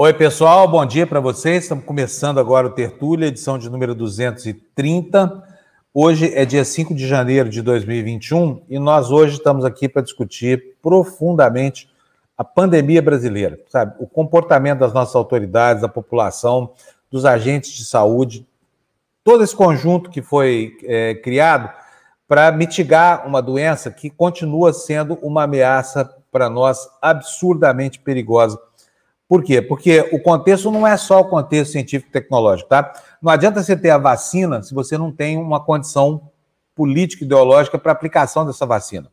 Oi, pessoal, bom dia para vocês. Estamos começando agora o Tertúlia, edição de número 230. Hoje é dia 5 de janeiro de 2021 e nós hoje estamos aqui para discutir profundamente a pandemia brasileira, sabe? O comportamento das nossas autoridades, da população, dos agentes de saúde, todo esse conjunto que foi é, criado para mitigar uma doença que continua sendo uma ameaça para nós absurdamente perigosa por quê? Porque o contexto não é só o contexto científico e tecnológico, tá? Não adianta você ter a vacina se você não tem uma condição política ideológica para aplicação dessa vacina.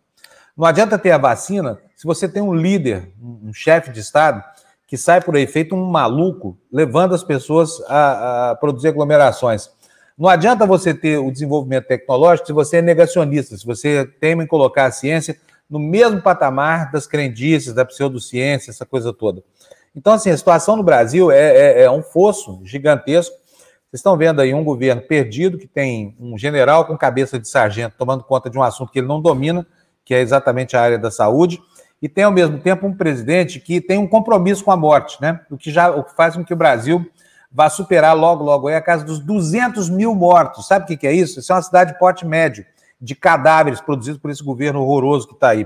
Não adianta ter a vacina se você tem um líder, um chefe de Estado, que sai por aí feito um maluco, levando as pessoas a, a produzir aglomerações. Não adianta você ter o desenvolvimento tecnológico se você é negacionista, se você teme em colocar a ciência no mesmo patamar das crendices, da pseudociência, essa coisa toda. Então, assim, a situação no Brasil é, é, é um fosso gigantesco. Vocês estão vendo aí um governo perdido, que tem um general com cabeça de sargento tomando conta de um assunto que ele não domina, que é exatamente a área da saúde, e tem, ao mesmo tempo, um presidente que tem um compromisso com a morte, né? O que, já, o que faz com que o Brasil vá superar logo, logo aí a casa dos 200 mil mortos. Sabe o que é isso? Isso é uma cidade de porte médio, de cadáveres produzidos por esse governo horroroso que está aí.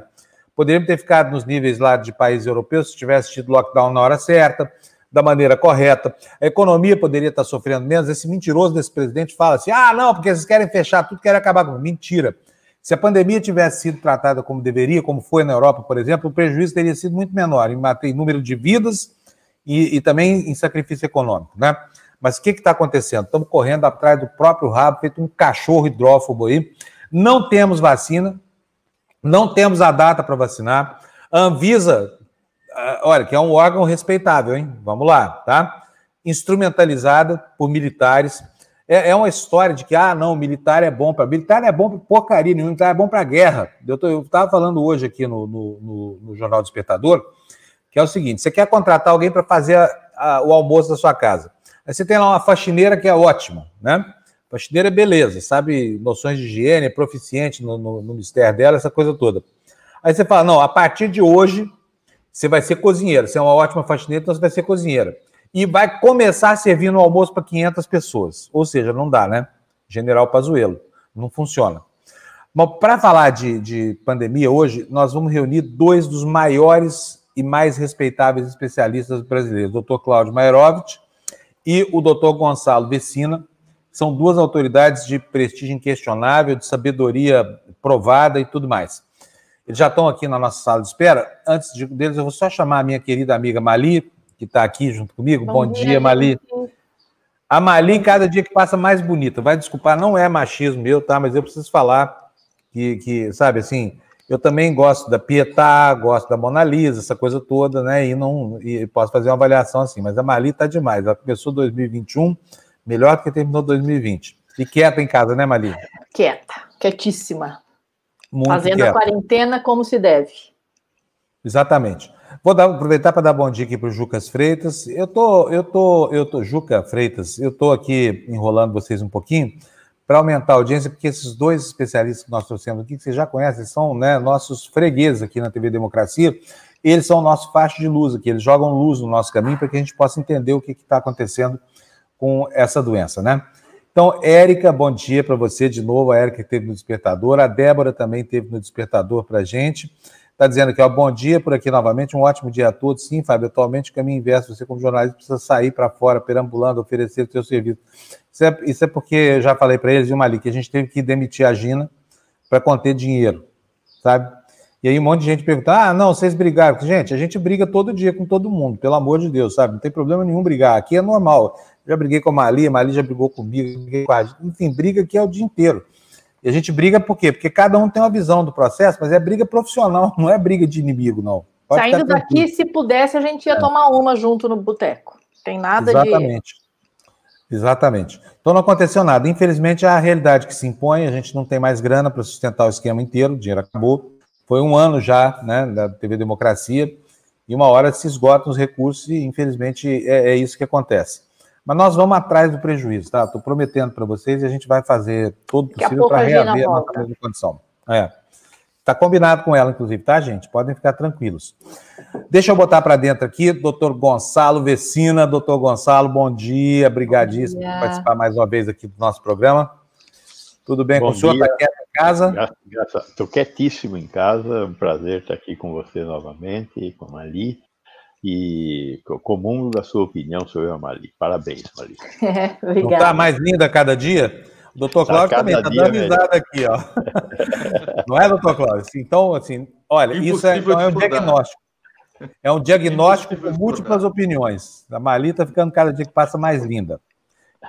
Poderíamos ter ficado nos níveis lá de países europeus se tivesse tido lockdown na hora certa, da maneira correta. A economia poderia estar sofrendo menos. Esse mentiroso desse presidente fala assim: ah, não, porque vocês querem fechar tudo, querem acabar com. Mentira. Se a pandemia tivesse sido tratada como deveria, como foi na Europa, por exemplo, o prejuízo teria sido muito menor em número de vidas e, e também em sacrifício econômico, né? Mas o que está acontecendo? Estamos correndo atrás do próprio rabo, feito um cachorro hidrófobo aí. Não temos vacina, não temos a data para vacinar. A Anvisa, ah, olha, que é um órgão respeitável, hein? Vamos lá, tá? Instrumentalizada por militares. É, é uma história de que, ah, não, militar é bom para. Militar é bom para porcaria militar é bom para guerra. Eu estava falando hoje aqui no, no, no, no, Jornal Despertador, que é o seguinte: você quer contratar alguém para fazer a, a, o almoço da sua casa. Aí você tem lá uma faxineira que é ótima, né? Faxineira é beleza, sabe noções de higiene, é proficiente no, no, no mistério dela, essa coisa toda. Aí você fala, não, a partir de hoje você vai ser cozinheira, você é uma ótima faxineira, então você vai ser cozinheira. E vai começar servindo o almoço para 500 pessoas. Ou seja, não dá, né? General Pazuello. Não funciona. Mas para falar de, de pandemia hoje, nós vamos reunir dois dos maiores e mais respeitáveis especialistas brasileiros, o Dr. Cláudio Mairovich e o Dr. Gonçalo Vecina, são duas autoridades de prestígio inquestionável, de sabedoria provada e tudo mais. Eles já estão aqui na nossa sala de espera. Antes de, deles, eu vou só chamar a minha querida amiga Mali, que está aqui junto comigo. Bom, Bom dia, dia, Mali. A Mali, cada dia que passa, mais bonita. Vai desculpar, não é machismo meu, tá? Mas eu preciso falar que, que sabe assim, eu também gosto da Pietá, gosto da Mona Lisa, essa coisa toda, né? E não e posso fazer uma avaliação assim, mas a Mali está demais. Ela começou 2021 Melhor do que terminou 2020. E quieta em casa, né, Mali? Quieta, quietíssima. Muito Fazendo quieta. a quarentena como se deve. Exatamente. Vou dar, aproveitar para dar bom dia aqui para o Jucas Freitas. Eu tô, eu tô, eu tô, Juca Freitas, eu tô aqui enrolando vocês um pouquinho para aumentar a audiência, porque esses dois especialistas que nós trouxemos aqui, que vocês já conhecem, são né, nossos fregueses aqui na TV Democracia, eles são o nosso faixa de luz aqui, eles jogam luz no nosso caminho para que a gente possa entender o que está acontecendo com essa doença, né? Então, Érica, bom dia para você de novo. A Érica teve no despertador, a Débora também teve no despertador para a gente. Está dizendo que ó, bom dia por aqui novamente, um ótimo dia a todos. Sim, Fábio, atualmente o caminho inverso, você como jornalista precisa sair para fora, perambulando, oferecer o seu serviço. Isso é, isso é porque eu já falei para eles, viu, Mali, que a gente teve que demitir a Gina para conter dinheiro, sabe? E aí um monte de gente pergunta: ah, não, vocês brigaram. Gente, a gente briga todo dia com todo mundo, pelo amor de Deus, sabe? Não tem problema nenhum brigar. Aqui é normal. Já briguei com a Mali, a Mali já brigou comigo, briguei com a... enfim, briga aqui é o dia inteiro. E a gente briga por quê? Porque cada um tem uma visão do processo, mas é briga profissional, não é briga de inimigo, não. Pode Saindo daqui, se pudesse, a gente ia é. tomar uma junto no boteco. Tem nada Exatamente. de. Exatamente. Exatamente. Então não aconteceu nada. Infelizmente, é a realidade que se impõe, a gente não tem mais grana para sustentar o esquema inteiro, o dinheiro acabou. Foi um ano já né, da TV Democracia, e uma hora se esgotam os recursos, e infelizmente é, é isso que acontece. Mas nós vamos atrás do prejuízo, tá? Estou prometendo para vocês e a gente vai fazer todo o possível para reaver a nossa mesma condição. É. Está combinado com ela, inclusive, tá, gente? Podem ficar tranquilos. Deixa eu botar para dentro aqui, doutor Gonçalo Vecina. Doutor Gonçalo, bom dia, brigadíssimo por participar mais uma vez aqui do nosso programa. Tudo bem bom com o senhor? Está em casa? Estou quietíssimo em casa, é um prazer estar aqui com você novamente, com a Mali. E comum da sua opinião sobre a Mali. Parabéns, Mali. É, obrigada. Não está mais linda a cada dia? O doutor tá Cláudio também está dando risada aqui, ó. Não é, doutor Cláudio? Então, assim, olha, Impossível isso é, então, é um diagnóstico. É um diagnóstico com múltiplas opiniões. A Mali está ficando cada dia que passa mais linda.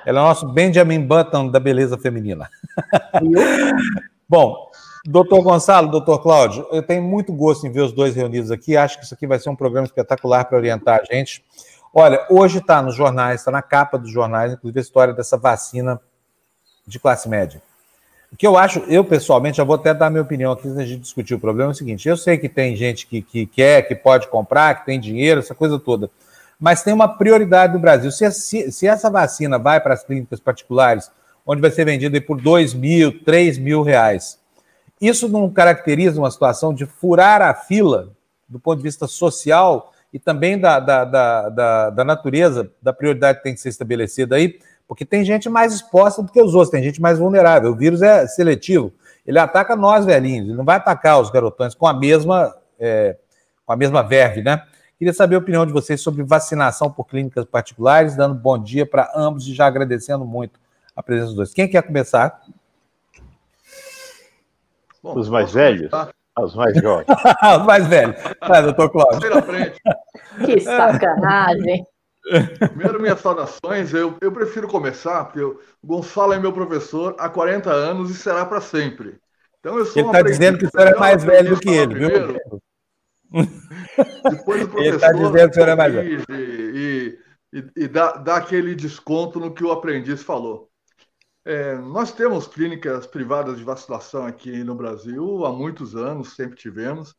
Ela é o nosso Benjamin Button da beleza feminina. Bom, doutor Gonçalo, doutor Cláudio, eu tenho muito gosto em ver os dois reunidos aqui. Acho que isso aqui vai ser um programa espetacular para orientar a gente. Olha, hoje está nos jornais, está na capa dos jornais, inclusive a história dessa vacina de classe média. O que eu acho, eu pessoalmente, já vou até dar minha opinião aqui antes gente discutir o problema, é o seguinte: eu sei que tem gente que, que quer, que pode comprar, que tem dinheiro, essa coisa toda, mas tem uma prioridade no Brasil. Se, se, se essa vacina vai para as clínicas particulares, onde vai ser vendida por 2 mil, 3 mil reais, isso não caracteriza uma situação de furar a fila do ponto de vista social e também da, da, da, da, da natureza, da prioridade que tem que ser estabelecida aí? Porque tem gente mais exposta do que os outros, tem gente mais vulnerável. O vírus é seletivo. Ele ataca nós, velhinhos, ele não vai atacar os garotões com a mesma, é, com a mesma verve, né? Queria saber a opinião de vocês sobre vacinação por clínicas particulares, dando bom dia para ambos e já agradecendo muito a presença dos dois. Quem quer começar? Bom, os mais velhos? Os mais jovens. os mais velhos. Vai, doutor Cláudio. Que sacanagem. Primeiro, minhas saudações. Eu, eu prefiro começar, porque o Gonçalo é meu professor há 40 anos e será para sempre. Então, eu sou ele está dizendo que o senhor é mais velho do que ele, primeiro. viu? Depois o professor ele está dizendo que o senhor é mais velho. E, e, e dá, dá aquele desconto no que o aprendiz falou. É, nós temos clínicas privadas de vacinação aqui no Brasil há muitos anos, sempre tivemos,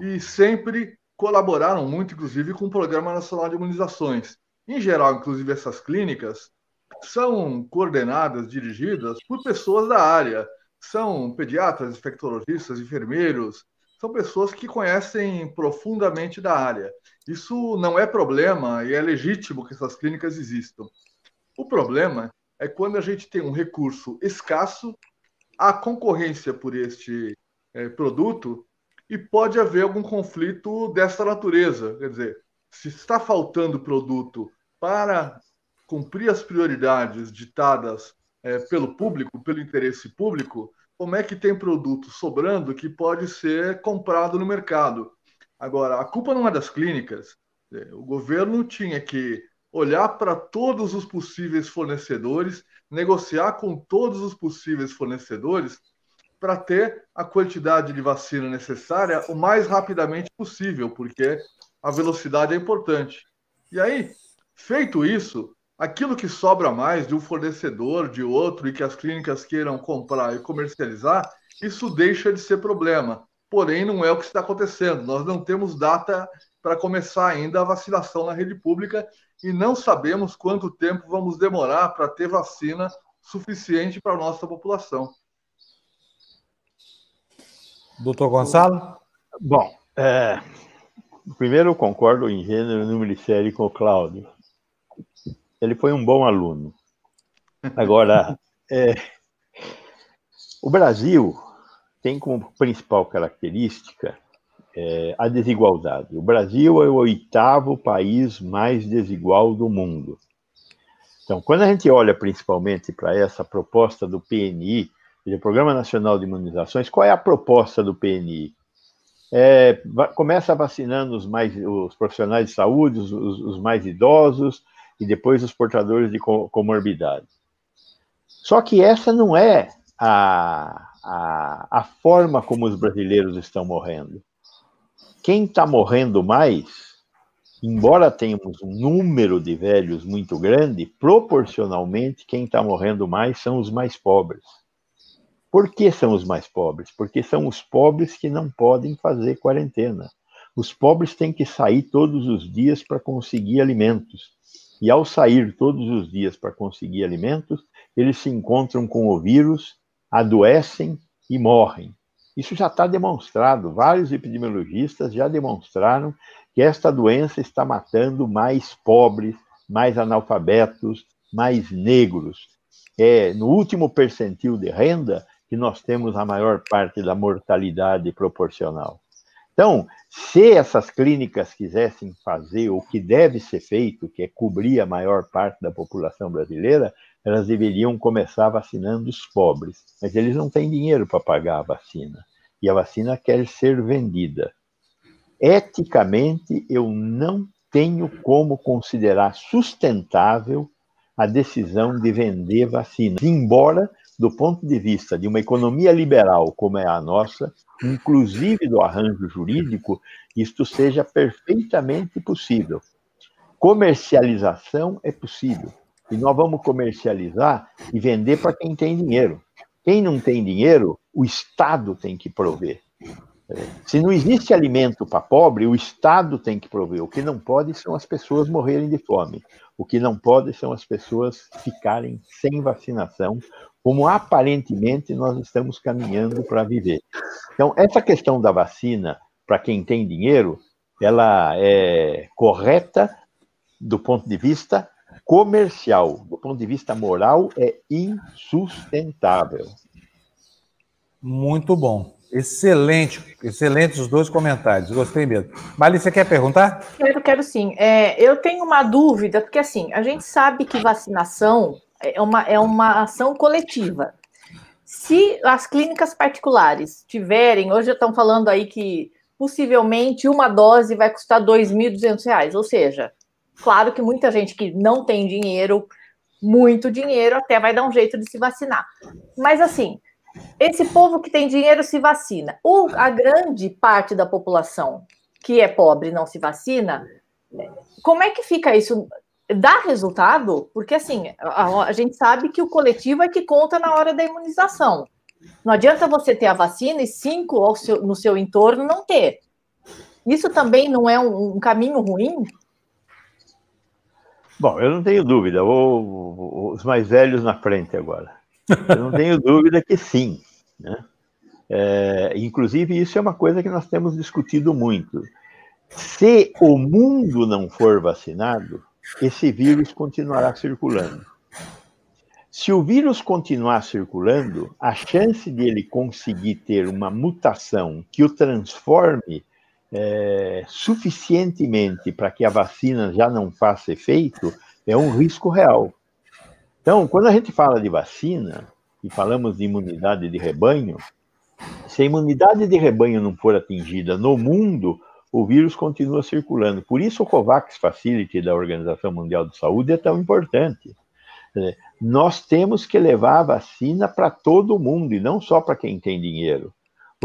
e sempre colaboraram muito, inclusive, com o Programa Nacional de Imunizações. Em geral, inclusive, essas clínicas são coordenadas, dirigidas por pessoas da área. São pediatras, infectologistas, enfermeiros, são pessoas que conhecem profundamente da área. Isso não é problema e é legítimo que essas clínicas existam. O problema é quando a gente tem um recurso escasso, a concorrência por este é, produto e pode haver algum conflito dessa natureza. Quer dizer, se está faltando produto para cumprir as prioridades ditadas é, pelo público, pelo interesse público, como é que tem produto sobrando que pode ser comprado no mercado? Agora, a culpa não é das clínicas. É, o governo tinha que olhar para todos os possíveis fornecedores, negociar com todos os possíveis fornecedores para ter a quantidade de vacina necessária o mais rapidamente possível, porque a velocidade é importante. E aí, feito isso, aquilo que sobra mais de um fornecedor, de outro, e que as clínicas queiram comprar e comercializar, isso deixa de ser problema. Porém, não é o que está acontecendo. Nós não temos data para começar ainda a vacinação na rede pública e não sabemos quanto tempo vamos demorar para ter vacina suficiente para a nossa população. Doutor Gonçalo? Bom, é, primeiro eu concordo em gênero, número e série com o Cláudio. Ele foi um bom aluno. Agora, é, o Brasil tem como principal característica é, a desigualdade. O Brasil é o oitavo país mais desigual do mundo. Então, quando a gente olha principalmente para essa proposta do PNI, o Programa Nacional de Imunizações, qual é a proposta do PNI? É, começa vacinando os, mais, os profissionais de saúde, os, os, mais idosos, e depois os portadores de comorbidade. Só que essa não é a, a, a forma como os brasileiros estão morrendo. Quem está morrendo mais, embora tenhamos um número de velhos muito grande, proporcionalmente, quem está morrendo mais são os mais pobres. Por que são os mais pobres? Porque são os pobres que não podem fazer quarentena. Os pobres têm que sair todos os dias para conseguir alimentos. E ao sair todos os dias para conseguir alimentos, eles se encontram com o vírus, adoecem e morrem. Isso já está demonstrado. Vários epidemiologistas já demonstraram que esta doença está matando mais pobres, mais analfabetos, mais negros. É no último percentil de renda que nós temos a maior parte da mortalidade proporcional. Então, se essas clínicas quisessem fazer o que deve ser feito, que é cobrir a maior parte da população brasileira, elas deveriam começar vacinando os pobres. Mas eles não têm dinheiro para pagar a vacina. E a vacina quer ser vendida. Eticamente, eu não tenho como considerar sustentável a decisão de vender vacinas, embora do ponto de vista de uma economia liberal como é a nossa, inclusive do arranjo jurídico, isto seja perfeitamente possível. Comercialização é possível. E nós vamos comercializar e vender para quem tem dinheiro. Quem não tem dinheiro, o Estado tem que prover. Se não existe alimento para pobre, o Estado tem que prover. O que não pode são as pessoas morrerem de fome. O que não pode são as pessoas ficarem sem vacinação, como aparentemente nós estamos caminhando para viver. Então, essa questão da vacina, para quem tem dinheiro, ela é correta do ponto de vista comercial, do ponto de vista moral, é insustentável. Muito bom. Excelente, excelentes os dois comentários. Gostei mesmo. Mali, você quer perguntar? Quero, quero sim. É, eu tenho uma dúvida, porque assim, a gente sabe que vacinação é uma, é uma ação coletiva. Se as clínicas particulares tiverem, hoje estão falando aí que possivelmente uma dose vai custar R$ 2.200, ou seja, claro que muita gente que não tem dinheiro, muito dinheiro, até vai dar um jeito de se vacinar. Mas assim, esse povo que tem dinheiro se vacina. O, a grande parte da população que é pobre não se vacina, como é que fica isso? dá resultado, porque assim, a, a, gente sabe que o coletivo é que conta na hora da imunização. Não adianta você ter a vacina e cinco seu, no seu entorno não ter. Isso também não é um, um caminho ruim? Bom, eu não tenho dúvida. Vou, os mais velhos na frente agora. Eu não tenho dúvida que sim. Né? É, inclusive, isso é uma coisa que nós temos discutido muito. Se o mundo não for vacinado, esse vírus continuará circulando. Se o vírus continuar circulando, a chance de ele conseguir ter uma mutação que o transforme é, suficientemente para que a vacina já não faça efeito é um risco real. Então, quando a gente fala de vacina e falamos de imunidade de rebanho, se a imunidade de rebanho não for atingida no mundo, o vírus continua circulando. Por isso o COVAX Facility da Organização Mundial de Saúde é tão importante. Nós temos que levar a vacina para todo mundo e não só para quem tem dinheiro.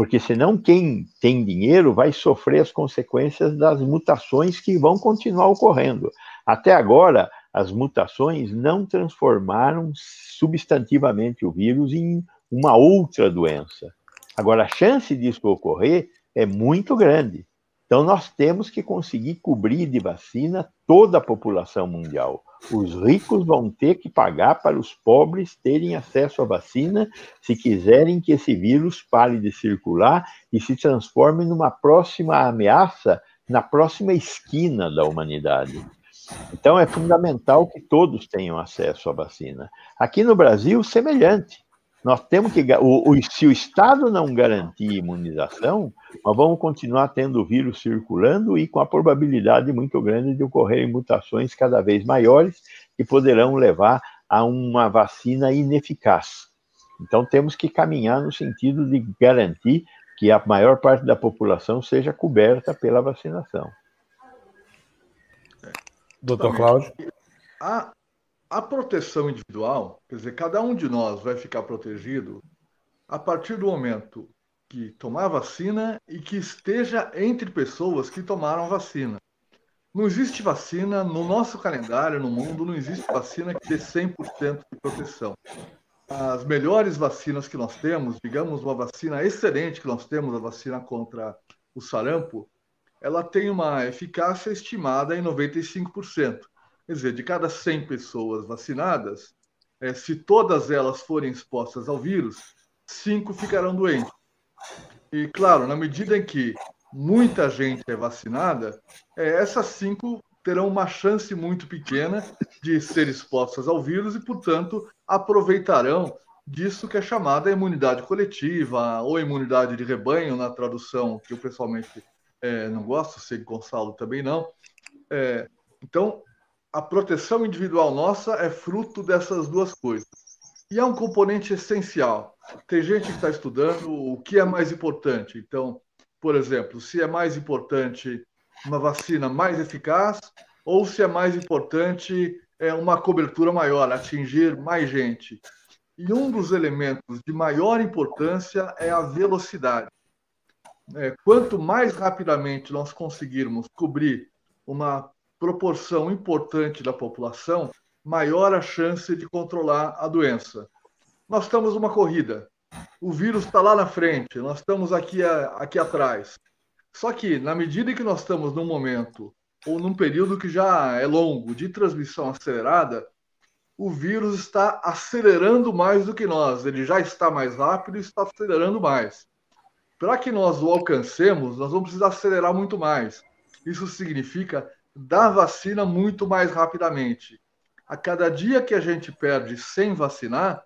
Porque senão quem tem dinheiro vai sofrer as consequências das mutações que vão continuar ocorrendo. Até agora, as mutações não transformaram substantivamente o vírus em uma outra doença. Agora, a chance disso ocorrer é muito grande. Então, nós temos que conseguir cobrir de vacina toda a população mundial. Os ricos vão ter que pagar para os pobres terem acesso à vacina se quiserem que esse vírus pare de circular e se transforme numa próxima ameaça na próxima esquina da humanidade. Então, é fundamental que todos tenham acesso à vacina. Aqui no Brasil, semelhante. Nós temos que. O, o, se o Estado não garantir imunização, nós vamos continuar tendo o vírus circulando e com a probabilidade muito grande de ocorrerem mutações cada vez maiores que poderão levar a uma vacina ineficaz. Então, temos que caminhar no sentido de garantir que a maior parte da população seja coberta pela vacinação. Doutor Cláudio? A, a proteção individual, quer dizer, cada um de nós vai ficar protegido a partir do momento que tomar vacina e que esteja entre pessoas que tomaram vacina. Não existe vacina no nosso calendário, no mundo, não existe vacina que dê 100% de proteção. As melhores vacinas que nós temos, digamos, uma vacina excelente que nós temos, a vacina contra o sarampo, ela tem uma eficácia estimada em 95%. Quer dizer, de cada 100 pessoas vacinadas, é, se todas elas forem expostas ao vírus, cinco ficarão doentes. E, claro, na medida em que muita gente é vacinada, é, essas cinco terão uma chance muito pequena de ser expostas ao vírus e, portanto, aproveitarão disso que é chamada imunidade coletiva ou imunidade de rebanho, na tradução que eu pessoalmente é, não gosto, sei que Gonçalo também não. É, então, a proteção individual nossa é fruto dessas duas coisas. E é um componente essencial. Tem gente que está estudando o que é mais importante. Então, por exemplo, se é mais importante uma vacina mais eficaz ou se é mais importante é, uma cobertura maior, atingir mais gente. E um dos elementos de maior importância é a velocidade. É, quanto mais rapidamente nós conseguirmos cobrir uma proporção importante da população, maior a chance de controlar a doença. Nós estamos numa corrida. O vírus está lá na frente, nós estamos aqui, aqui atrás. Só que, na medida que nós estamos num momento, ou num período que já é longo, de transmissão acelerada, o vírus está acelerando mais do que nós. Ele já está mais rápido e está acelerando mais. Para que nós o alcancemos, nós vamos precisar acelerar muito mais. Isso significa dar vacina muito mais rapidamente. A cada dia que a gente perde sem vacinar,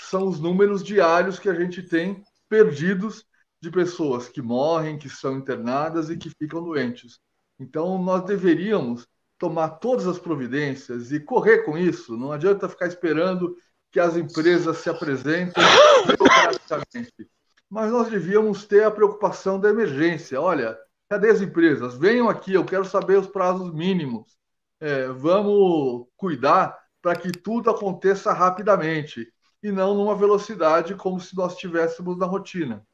são os números diários que a gente tem perdidos de pessoas que morrem, que são internadas e que ficam doentes. Então, nós deveríamos tomar todas as providências e correr com isso. Não adianta ficar esperando que as empresas se apresentem. Mas nós devíamos ter a preocupação da emergência. Olha, cadê as empresas? Venham aqui, eu quero saber os prazos mínimos. É, vamos cuidar para que tudo aconteça rapidamente e não numa velocidade como se nós estivéssemos na rotina.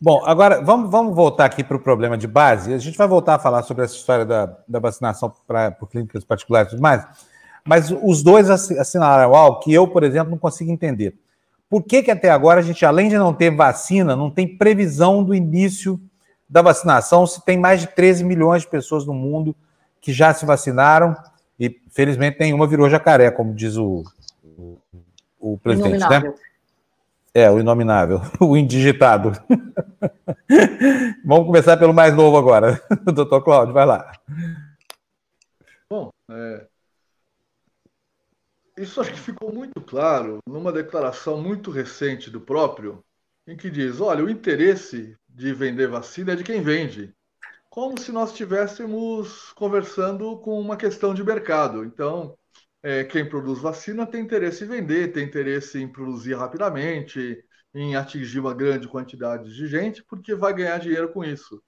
Bom, agora vamos, vamos voltar aqui para o problema de base. A gente vai voltar a falar sobre essa história da, da vacinação para por clínicas particulares e tudo mais. Mas os dois assinalaram algo que eu, por exemplo, não consigo entender. Por que, que até agora a gente, além de não ter vacina, não tem previsão do início da vacinação, se tem mais de 13 milhões de pessoas no mundo que já se vacinaram e, felizmente, nenhuma virou jacaré, como diz o, o, o presidente, né? É, o inominável, o indigitado. Vamos começar pelo mais novo agora. Doutor Cláudio, vai lá. Bom, é... isso acho que ficou muito claro numa declaração muito recente do próprio, em que diz: olha, o interesse de vender vacina é de quem vende. Como se nós estivéssemos conversando com uma questão de mercado. Então, é, quem produz vacina tem interesse em vender, tem interesse em produzir rapidamente, em atingir uma grande quantidade de gente, porque vai ganhar dinheiro com isso.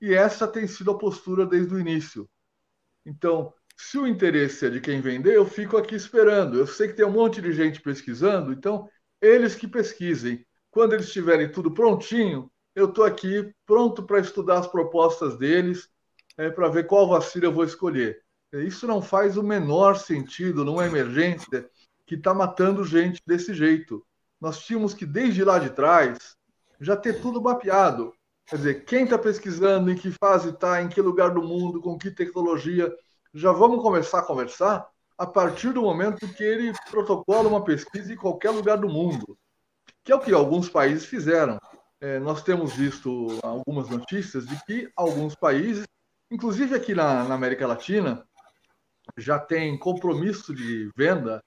E essa tem sido a postura desde o início. Então, se o interesse é de quem vender, eu fico aqui esperando. Eu sei que tem um monte de gente pesquisando, então eles que pesquisem. Quando eles tiverem tudo prontinho, eu estou aqui pronto para estudar as propostas deles, é, para ver qual vacina eu vou escolher. Isso não faz o menor sentido numa emergência que está matando gente desse jeito. Nós tínhamos que, desde lá de trás, já ter tudo mapeado. Quer dizer, quem está pesquisando, em que fase está, em que lugar do mundo, com que tecnologia. Já vamos começar a conversar a partir do momento que ele protocola uma pesquisa em qualquer lugar do mundo, que é o que alguns países fizeram. É, nós temos visto algumas notícias de que alguns países, inclusive aqui na, na América Latina, já tem compromisso de venda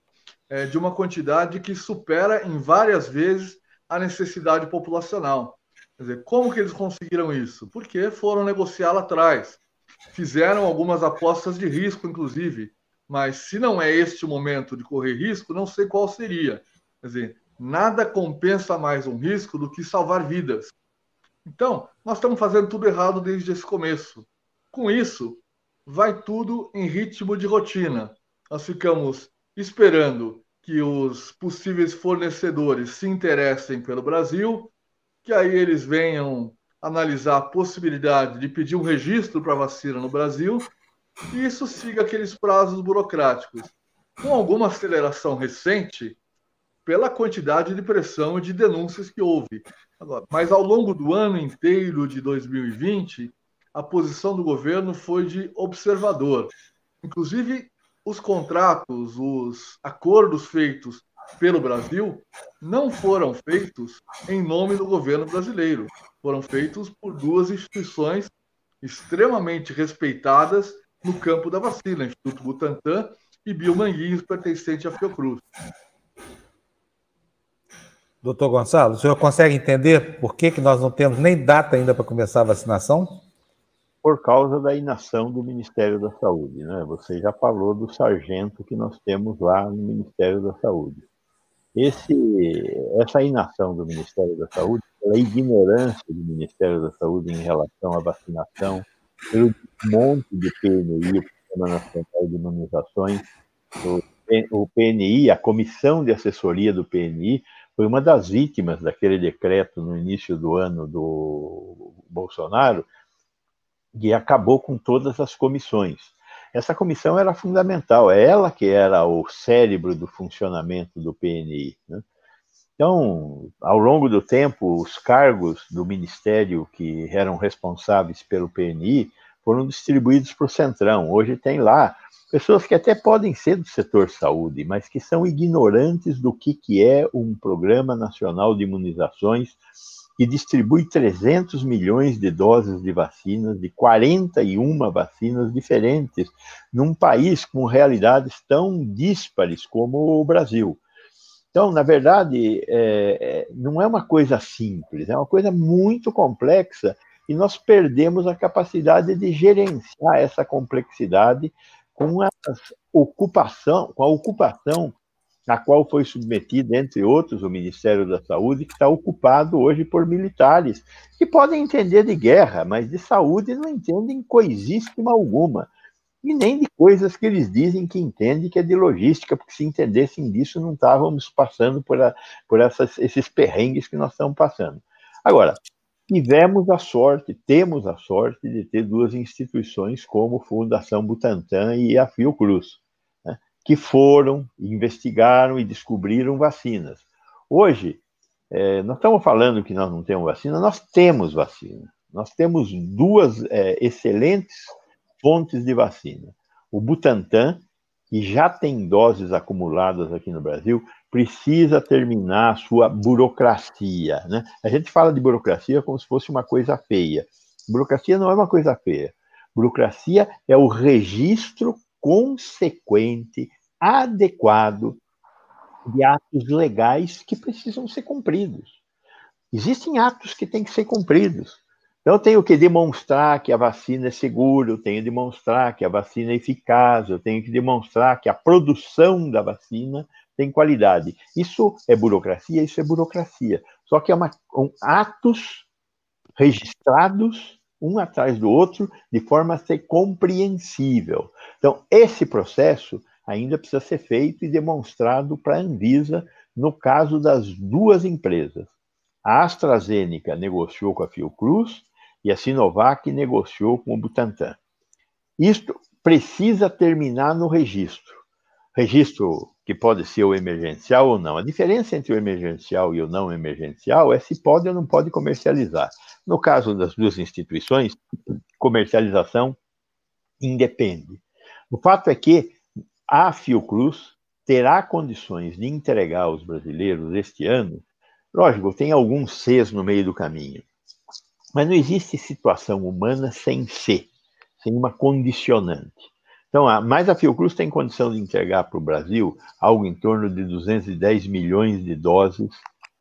é, de uma quantidade que supera em várias vezes a necessidade populacional. Quer dizer, como que eles conseguiram isso? Porque foram negociar lá atrás. Fizeram algumas apostas de risco, inclusive. Mas se não é este o momento de correr risco, não sei qual seria. Quer dizer, nada compensa mais um risco do que salvar vidas. Então, nós estamos fazendo tudo errado desde esse começo. Com isso, vai tudo em ritmo de rotina. Nós ficamos esperando que os possíveis fornecedores se interessem pelo Brasil, que aí eles venham analisar a possibilidade de pedir um registro para vacina no Brasil, e isso siga aqueles prazos burocráticos. Com alguma aceleração recente, pela quantidade de pressão e de denúncias que houve. Agora, mas ao longo do ano inteiro de 2020, a posição do governo foi de observador. Inclusive, os contratos, os acordos feitos pelo Brasil não foram feitos em nome do governo brasileiro. Foram feitos por duas instituições extremamente respeitadas no campo da vacina, Instituto Butantan e Biomanguinhos, pertencente à Fiocruz. Doutor Gonçalo, o senhor consegue entender por que, que nós não temos nem data ainda para começar a vacinação? Por causa da inação do Ministério da Saúde. Né? Você já falou do sargento que nós temos lá no Ministério da Saúde. Esse, essa inação do Ministério da Saúde, a ignorância do Ministério da Saúde em relação à vacinação, pelo monte de PNI, o Programa Nacional de Imunizações, o PNI, a Comissão de Assessoria do PNI, foi uma das vítimas daquele decreto no início do ano do Bolsonaro, que acabou com todas as comissões. Essa comissão era fundamental, é ela que era o cérebro do funcionamento do PNI. Né? Então, ao longo do tempo, os cargos do ministério que eram responsáveis pelo PNI foram distribuídos para o Centrão. Hoje tem lá pessoas que até podem ser do setor saúde, mas que são ignorantes do que, que é um programa nacional de imunizações que distribui 300 milhões de doses de vacinas, de 41 vacinas diferentes, num país com realidades tão díspares como o Brasil. Então, na verdade, é, é não é uma coisa simples, é uma coisa muito complexa e nós perdemos a capacidade de gerenciar essa complexidade com ocupação, com a ocupação a qual foi submetido, entre outros, o Ministério da Saúde, que está ocupado hoje por militares, que podem entender de guerra, mas de saúde não entendem coisíssima alguma. E nem de coisas que eles dizem que entendem, que é de logística, porque se entendessem disso, não estávamos passando por, a, por essas, esses perrengues que nós estamos passando. Agora, tivemos a sorte, temos a sorte de ter duas instituições como Fundação Butantan e a Fiocruz, que foram, investigaram e descobriram vacinas. Hoje, é, nós estamos falando que nós não temos vacina, nós temos vacina. Nós temos duas é, excelentes fontes de vacina. O Butantan, que já tem doses acumuladas aqui no Brasil, precisa terminar a sua burocracia. Né? A gente fala de burocracia como se fosse uma coisa feia. Burocracia não é uma coisa feia. Burocracia é o registro consequente, adequado de atos legais que precisam ser cumpridos. Existem atos que têm que ser cumpridos. Então, eu tenho que demonstrar que a vacina é segura, eu tenho que demonstrar que a vacina é eficaz, eu tenho que demonstrar que a produção da vacina tem qualidade. Isso é burocracia, isso é burocracia. Só que é uma, um, atos registrados um atrás do outro de forma a ser compreensível. Então, esse processo ainda precisa ser feito e demonstrado para a Anvisa no caso das duas empresas. A AstraZeneca negociou com a Fiocruz e a Sinovac negociou com o Butantan. Isto precisa terminar no registro. Registro que pode ser o emergencial ou não. A diferença entre o emergencial e o não emergencial é se pode ou não pode comercializar. No caso das duas instituições, comercialização independe. O fato é que a Fiocruz terá condições de entregar aos brasileiros este ano. Lógico, tem alguns Cs no meio do caminho, mas não existe situação humana sem C, sem uma condicionante. Então, a, mais a Fiocruz tem condição de entregar para o Brasil algo em torno de 210 milhões de doses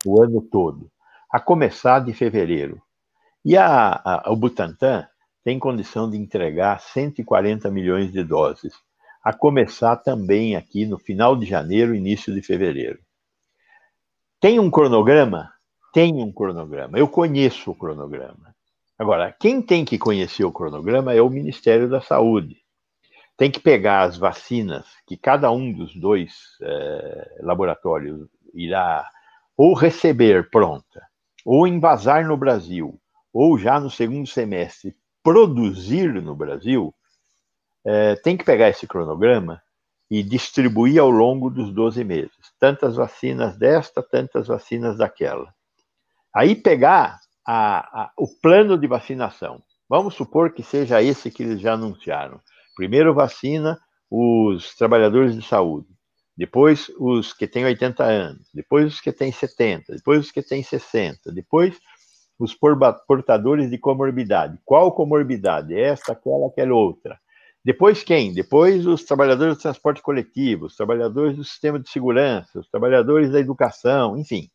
o ano todo, a começar de fevereiro. E a, a, o Butantan tem condição de entregar 140 milhões de doses, a começar também aqui no final de janeiro, início de fevereiro. Tem um cronograma? Tem um cronograma. Eu conheço o cronograma. Agora, quem tem que conhecer o cronograma é o Ministério da Saúde tem que pegar as vacinas que cada um dos dois é, laboratórios irá ou receber pronta, ou invasar no Brasil, ou já no segundo semestre produzir no Brasil, é, tem que pegar esse cronograma e distribuir ao longo dos 12 meses. Tantas vacinas desta, tantas vacinas daquela. Aí pegar a, a, o plano de vacinação. Vamos supor que seja esse que eles já anunciaram. Primeiro vacina os trabalhadores de saúde, depois os que têm 80 anos, depois os que têm 70, depois os que têm 60, depois os portadores de comorbidade. Qual comorbidade? Esta, aquela, aquela outra. Depois quem? Depois os trabalhadores do transporte coletivo, os trabalhadores do sistema de segurança, os trabalhadores da educação, enfim.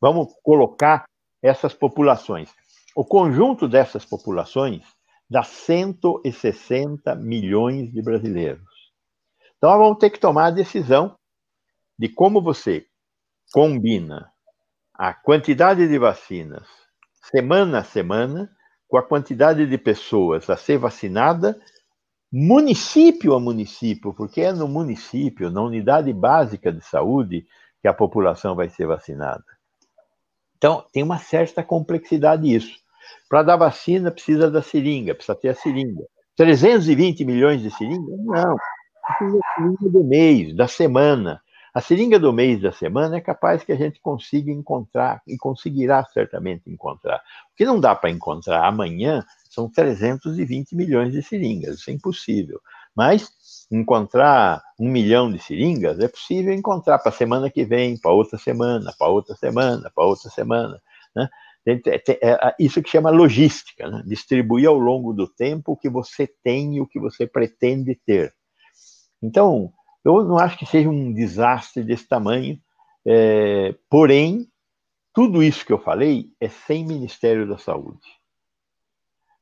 Vamos colocar essas populações. O conjunto dessas populações dá 160 milhões de brasileiros. Então, nós vamos ter que tomar a decisão de como você combina a quantidade de vacinas semana a semana com a quantidade de pessoas a ser vacinada município a município, porque é no município, na unidade básica de saúde, que a população vai ser vacinada. Então, tem uma certa complexidade isso. Para dar vacina, precisa da seringa, precisa ter a seringa. 320 milhões de seringas? Não. Precisa da seringa do mês, da semana. A seringa do mês da semana é capaz que a gente consiga encontrar, e conseguirá certamente encontrar. O que não dá para encontrar amanhã são 320 milhões de seringas, isso é impossível. Mas encontrar um milhão de seringas é possível encontrar para a semana que vem, para outra semana, para outra semana, para outra semana. Né? É isso que chama logística, né? distribuir ao longo do tempo o que você tem e o que você pretende ter. Então, eu não acho que seja um desastre desse tamanho, é, porém, tudo isso que eu falei é sem Ministério da Saúde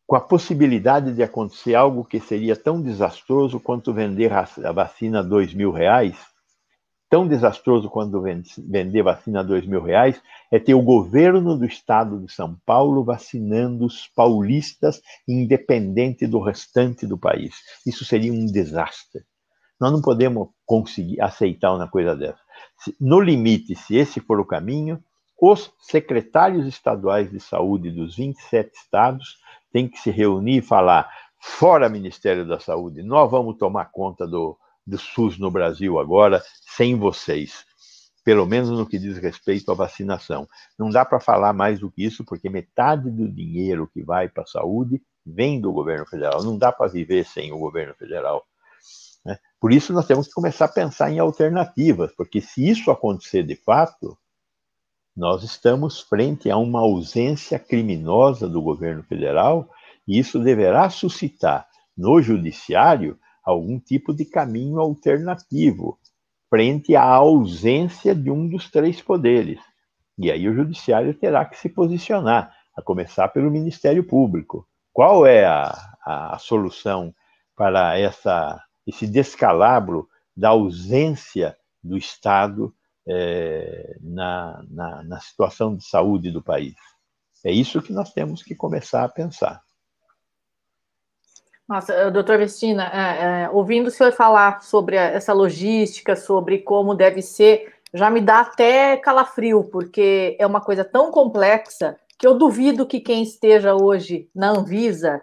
com a possibilidade de acontecer algo que seria tão desastroso quanto vender a vacina a dois mil reais, tão desastroso quanto vender vacina a dois mil reais, é ter o governo do estado de São Paulo vacinando os paulistas, independente do restante do país. Isso seria um desastre. Nós não podemos conseguir aceitar uma coisa dessa. No limite, se esse for o caminho, os secretários estaduais de saúde dos 27 estados tem que se reunir e falar: fora Ministério da Saúde, nós vamos tomar conta do, do SUS no Brasil agora, sem vocês. Pelo menos no que diz respeito à vacinação. Não dá para falar mais do que isso, porque metade do dinheiro que vai para a saúde vem do governo federal. Não dá para viver sem o governo federal. Né? Por isso, nós temos que começar a pensar em alternativas, porque se isso acontecer de fato, nós estamos frente a uma ausência criminosa do governo federal e isso deverá suscitar no judiciário algum tipo de caminho alternativo frente à ausência de um dos três poderes. E aí o judiciário terá que se posicionar, a começar pelo Ministério Público. Qual é a, a solução para essa, esse descalabro da ausência do Estado é, na, na, na situação de saúde do país. É isso que nós temos que começar a pensar. Nossa, doutor Vestina, é, é, ouvindo o senhor falar sobre essa logística, sobre como deve ser, já me dá até calafrio, porque é uma coisa tão complexa que eu duvido que quem esteja hoje na Anvisa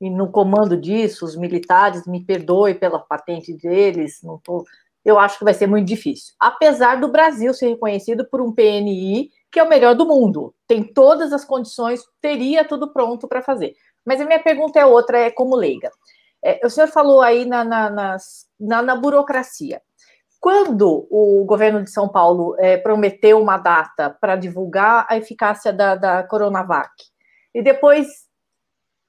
e no comando disso, os militares, me perdoe pela patente deles, não estou eu acho que vai ser muito difícil. Apesar do Brasil ser reconhecido por um PNI que é o melhor do mundo, tem todas as condições, teria tudo pronto para fazer. Mas a minha pergunta é outra, é como leiga. É, o senhor falou aí na, na, nas, na, na burocracia. Quando o governo de São Paulo é, prometeu uma data para divulgar a eficácia da, da Coronavac, e depois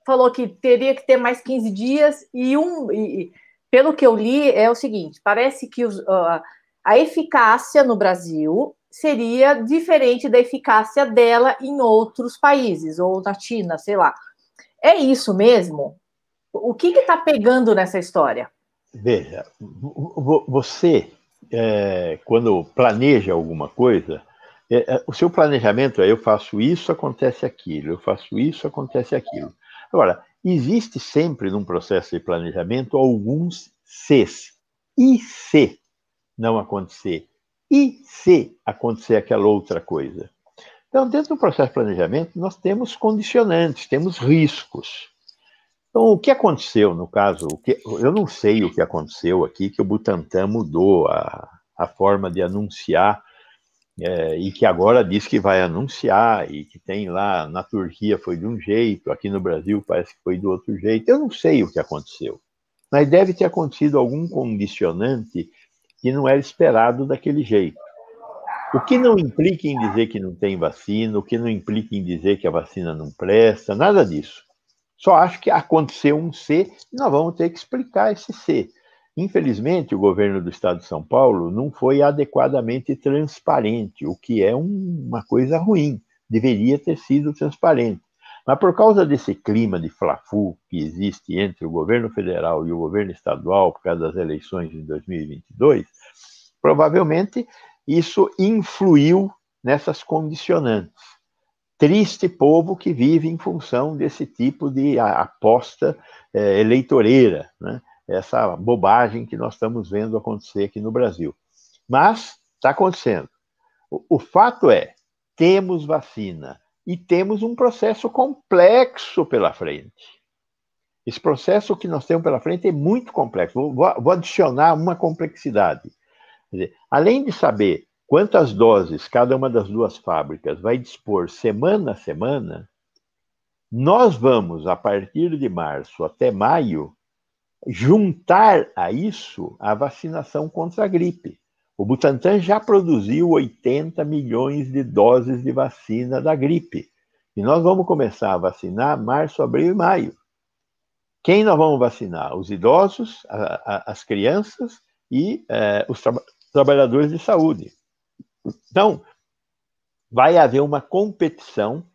falou que teria que ter mais 15 dias, e um. E, pelo que eu li, é o seguinte: parece que os, uh, a eficácia no Brasil seria diferente da eficácia dela em outros países, ou na China, sei lá. É isso mesmo? O que está pegando nessa história? Veja, você, é, quando planeja alguma coisa, é, é, o seu planejamento é: eu faço isso, acontece aquilo, eu faço isso, acontece aquilo. Agora, existe sempre num processo de planejamento alguns Cs. E se não acontecer? E se acontecer aquela outra coisa? Então, dentro do processo de planejamento, nós temos condicionantes, temos riscos. Então, o que aconteceu no caso? Que, eu não sei o que aconteceu aqui, que o Butantan mudou a, a forma de anunciar é, e que agora diz que vai anunciar e que tem lá na Turquia foi de um jeito, aqui no Brasil parece que foi do outro jeito. Eu não sei o que aconteceu, mas deve ter acontecido algum condicionante que não era esperado daquele jeito. O que não implica em dizer que não tem vacina, o que não implica em dizer que a vacina não presta, nada disso. Só acho que aconteceu um C e nós vamos ter que explicar esse C. Infelizmente, o governo do estado de São Paulo não foi adequadamente transparente, o que é um, uma coisa ruim. Deveria ter sido transparente. Mas por causa desse clima de flafu que existe entre o governo federal e o governo estadual por causa das eleições de 2022, provavelmente isso influiu nessas condicionantes. Triste povo que vive em função desse tipo de aposta é, eleitoreira, né? essa bobagem que nós estamos vendo acontecer aqui no Brasil. Mas está acontecendo. O, o fato é, temos vacina e temos um processo complexo pela frente. Esse processo que nós temos pela frente é muito complexo. Vou, vou adicionar uma complexidade. Dizer, além de saber quantas doses cada uma das duas fábricas vai dispor semana a semana, nós vamos, a partir de março até maio, juntar a isso a vacinação contra a gripe. O Butantan já produziu 80 milhões de doses de vacina da gripe. E nós vamos começar a vacinar março, abril e maio. Quem nós vamos vacinar? Os idosos, a, a, as crianças e eh, os tra trabalhadores de saúde. Então, vai haver uma competição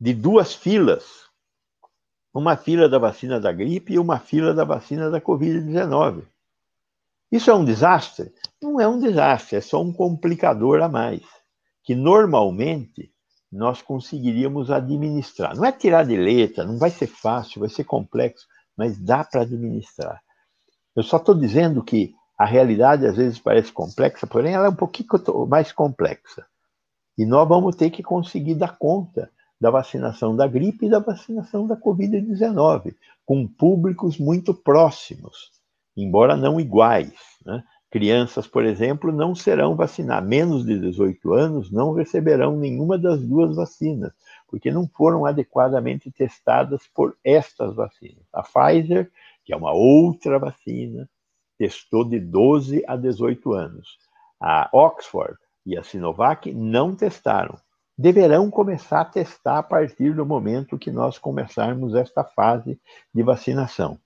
de duas filas. Uma fila da vacina da gripe e uma fila da vacina da Covid-19. Isso é um desastre? Não é um desastre, é só um complicador a mais, que normalmente nós conseguiríamos administrar. Não é tirar de letra, não vai ser fácil, vai ser complexo, mas dá para administrar. Eu só estou dizendo que a realidade às vezes parece complexa, porém ela é um pouquinho mais complexa. E nós vamos ter que conseguir dar conta da vacinação da gripe e da vacinação da Covid-19, com públicos muito próximos, embora não iguais. Né? Crianças, por exemplo, não serão vacinadas, menos de 18 anos não receberão nenhuma das duas vacinas, porque não foram adequadamente testadas por estas vacinas. A Pfizer, que é uma outra vacina, testou de 12 a 18 anos. A Oxford e a Sinovac não testaram. Deverão começar a testar a partir do momento que nós começarmos esta fase de vacinação.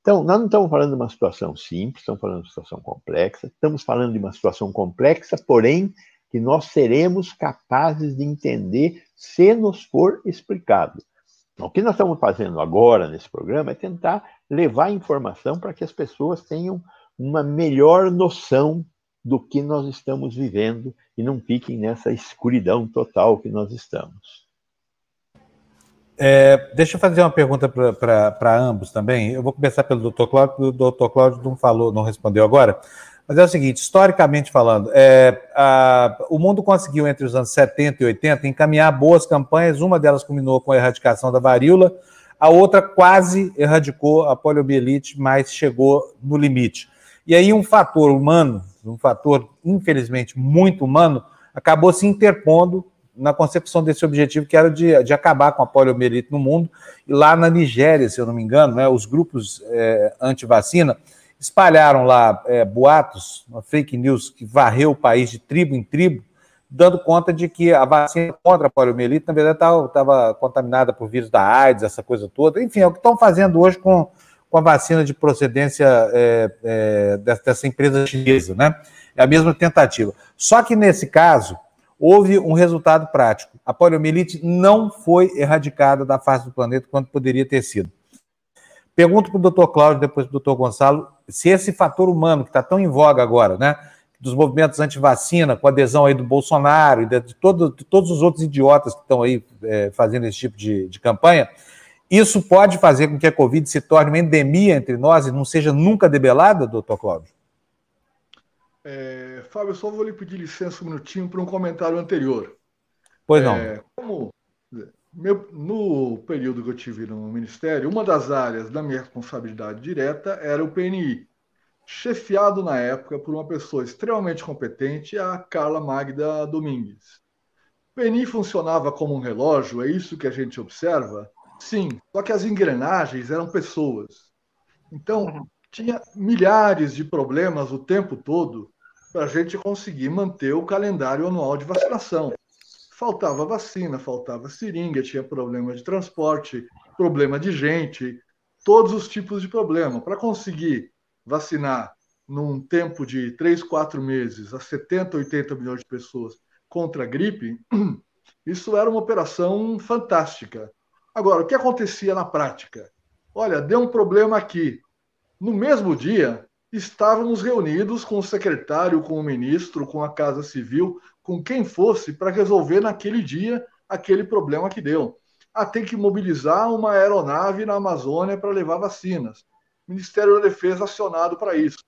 Então, nós não estamos falando de uma situação simples, estamos falando de uma situação complexa, estamos falando de uma situação complexa, porém, que nós seremos capazes de entender se nos for explicado. O que nós estamos fazendo agora nesse programa é tentar levar informação para que as pessoas tenham uma melhor noção do que nós estamos vivendo e não fiquem nessa escuridão total que nós estamos. É, deixa eu fazer uma pergunta para ambos também. Eu vou começar pelo Dr. Cláudio, o Dr. Cláudio não falou, não respondeu agora. Mas é o seguinte, historicamente falando, é, a, o mundo conseguiu entre os anos 70 e 80 encaminhar boas campanhas, uma delas culminou com a erradicação da varíola, a outra quase erradicou a poliomielite, mas chegou no limite. E aí um fator humano, um fator infelizmente muito humano, acabou se interpondo na concepção desse objetivo, que era de, de acabar com a poliomielite no mundo. E lá na Nigéria, se eu não me engano, né, os grupos é, anti-vacina espalharam lá é, boatos, uma fake news que varreu o país de tribo em tribo, dando conta de que a vacina contra a poliomielite, na verdade, estava contaminada por vírus da AIDS, essa coisa toda. Enfim, é o que estão fazendo hoje com, com a vacina de procedência é, é, dessa empresa chinesa, né? É a mesma tentativa. Só que nesse caso, houve um resultado prático. A poliomielite não foi erradicada da face do planeta quando poderia ter sido. Pergunto para o doutor Cláudio, depois para o doutor Gonçalo, se esse fator humano que está tão em voga agora, né, dos movimentos anti-vacina, com adesão aí do Bolsonaro e de, todo, de todos os outros idiotas que estão aí é, fazendo esse tipo de, de campanha, isso pode fazer com que a Covid se torne uma endemia entre nós e não seja nunca debelada, doutor Cláudio? É, Fábio, eu só vou lhe pedir licença um minutinho para um comentário anterior. Pois não. É, como meu, no período que eu tive no Ministério, uma das áreas da minha responsabilidade direta era o PNI, chefiado na época por uma pessoa extremamente competente, a Carla Magda Domingues. PNI funcionava como um relógio, é isso que a gente observa? Sim, só que as engrenagens eram pessoas. Então, tinha milhares de problemas o tempo todo para a gente conseguir manter o calendário anual de vacinação. Faltava vacina, faltava seringa, tinha problema de transporte, problema de gente, todos os tipos de problema. Para conseguir vacinar num tempo de 3, 4 meses a 70, 80 milhões de pessoas contra a gripe, isso era uma operação fantástica. Agora, o que acontecia na prática? Olha, deu um problema aqui. No mesmo dia, estávamos reunidos com o secretário, com o ministro, com a Casa Civil, com quem fosse para resolver naquele dia aquele problema que deu. Ah, tem que mobilizar uma aeronave na Amazônia para levar vacinas. Ministério da Defesa acionado para isso.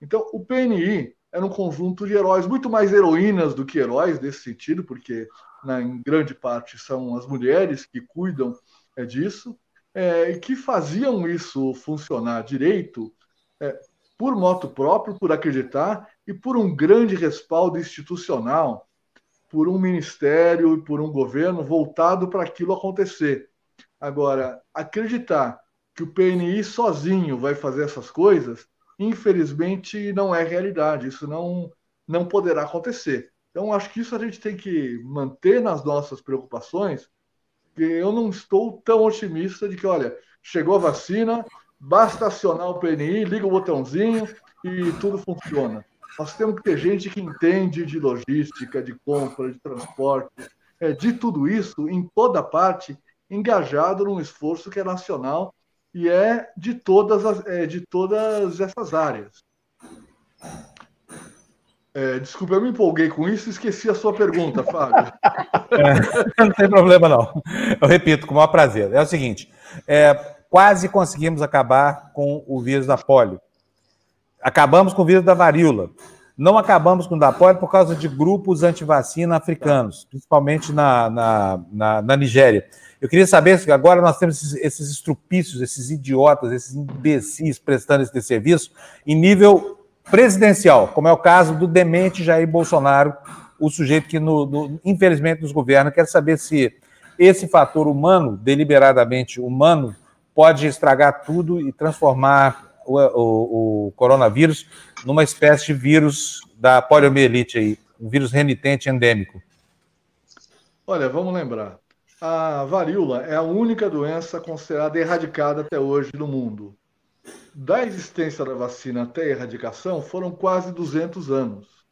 Então, o PNI era um conjunto de heróis, muito mais heroínas do que heróis nesse sentido, porque na, em grande parte são as mulheres que cuidam é, disso, é, que faziam isso funcionar direito é, por moto próprio, por acreditar e por um grande respaldo institucional, por um ministério e por um governo voltado para aquilo acontecer. Agora, acreditar que o PNI sozinho vai fazer essas coisas, infelizmente não é realidade. Isso não, não poderá acontecer. Então, acho que isso a gente tem que manter nas nossas preocupações, que eu não estou tão otimista de que, olha, chegou a vacina, basta acionar o PNI, liga o botãozinho e tudo funciona. Nós temos que ter gente que entende de logística, de compra, de transporte, é, de tudo isso, em toda parte, engajado num esforço que é nacional e é de todas, as, é, de todas essas áreas. É, desculpa, eu me empolguei com isso e esqueci a sua pergunta, Fábio. É, não tem problema, não. Eu repito, com o maior prazer. É o seguinte: é, quase conseguimos acabar com o vírus da polio. Acabamos com o vírus da varíola. Não acabamos com o da polio por causa de grupos antivacina africanos, principalmente na, na, na, na Nigéria. Eu queria saber se agora nós temos esses, esses estrupícios, esses idiotas, esses imbecis prestando esse serviço em nível presidencial, como é o caso do demente Jair Bolsonaro, o sujeito que, no, no, infelizmente, nos governa. Quero saber se esse fator humano, deliberadamente humano, pode estragar tudo e transformar o, o, o coronavírus numa espécie de vírus da poliomielite aí, um vírus renitente endêmico. Olha, vamos lembrar. A varíola é a única doença considerada erradicada até hoje no mundo da existência da vacina até a erradicação foram quase 200 anos.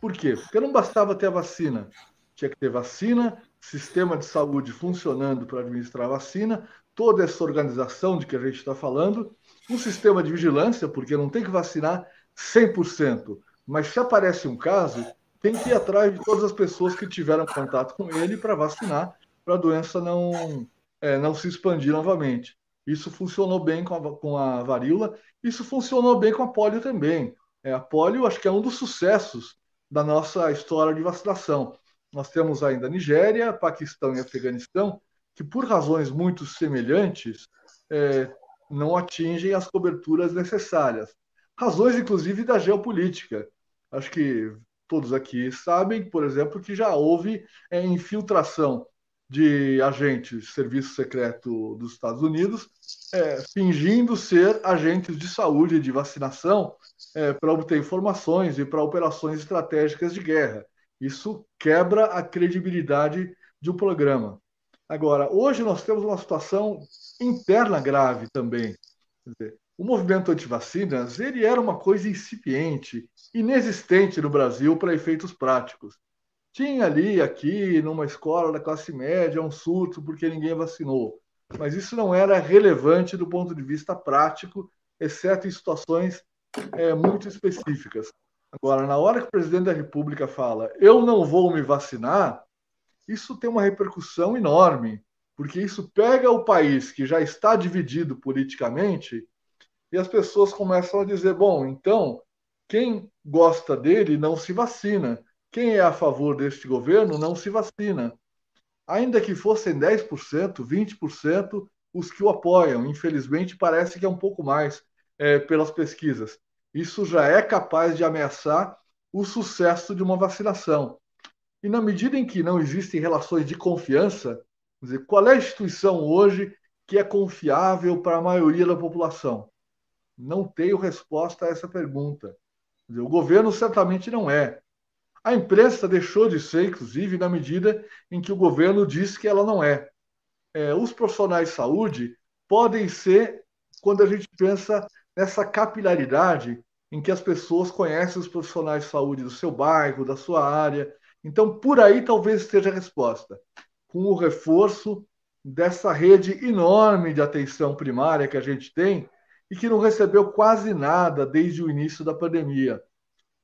Por quê? Porque não bastava ter a vacina. Tinha que ter vacina, sistema de saúde funcionando para administrar a vacina, toda essa organização de que a gente está falando, um sistema de vigilância, porque não tem que vacinar 100%, mas se aparece um caso, tem que ir atrás de todas as pessoas que tiveram contato com ele para vacinar, para a doença não, é, não se expandir novamente. Isso funcionou bem com a, com a varíola, isso funcionou bem com a polio também. É, a polio, acho que é um dos sucessos da nossa história de vacinação. Nós temos ainda Nigéria, Paquistão e Afeganistão, que por razões muito semelhantes é, não atingem as coberturas necessárias. Razões, inclusive, da geopolítica. Acho que todos aqui sabem, por exemplo, que já houve é, infiltração de agentes de serviço secreto dos Estados Unidos, é, fingindo ser agentes de saúde e de vacinação é, para obter informações e para operações estratégicas de guerra. Isso quebra a credibilidade de um programa. Agora, hoje nós temos uma situação interna grave também. Dizer, o movimento anti-vacinas ele era uma coisa incipiente, inexistente no Brasil para efeitos práticos. Tinha ali, aqui, numa escola da classe média, um surto porque ninguém vacinou. Mas isso não era relevante do ponto de vista prático, exceto em situações é, muito específicas. Agora, na hora que o presidente da República fala, eu não vou me vacinar, isso tem uma repercussão enorme, porque isso pega o país que já está dividido politicamente e as pessoas começam a dizer: bom, então, quem gosta dele não se vacina. Quem é a favor deste governo não se vacina. Ainda que fossem 10%, 20% os que o apoiam. Infelizmente, parece que é um pouco mais é, pelas pesquisas. Isso já é capaz de ameaçar o sucesso de uma vacinação. E na medida em que não existem relações de confiança, dizer, qual é a instituição hoje que é confiável para a maioria da população? Não tenho resposta a essa pergunta. O governo certamente não é. A imprensa deixou de ser, inclusive, na medida em que o governo disse que ela não é. é. Os profissionais de saúde podem ser quando a gente pensa nessa capilaridade em que as pessoas conhecem os profissionais de saúde do seu bairro, da sua área. Então, por aí talvez esteja a resposta. Com o reforço dessa rede enorme de atenção primária que a gente tem e que não recebeu quase nada desde o início da pandemia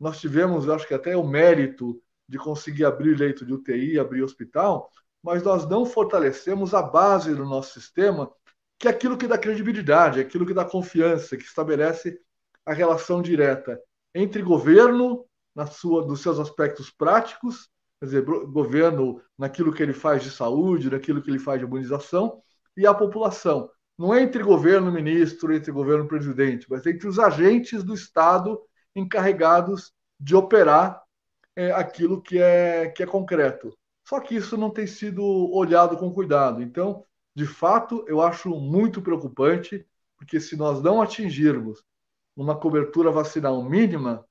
nós tivemos, acho que até o mérito de conseguir abrir leito de UTI, abrir hospital, mas nós não fortalecemos a base do nosso sistema, que é aquilo que dá credibilidade, é aquilo que dá confiança, que estabelece a relação direta entre governo, na sua, nos seus aspectos práticos, quer dizer, governo naquilo que ele faz de saúde, naquilo que ele faz de imunização, e a população. Não é entre governo ministro, entre governo presidente, mas entre os agentes do Estado encarregados de operar é, aquilo que é, que é concreto. Só que isso não tem sido olhado com cuidado. Então, de fato, eu acho muito preocupante, porque se nós não atingirmos uma cobertura vacinal mínima,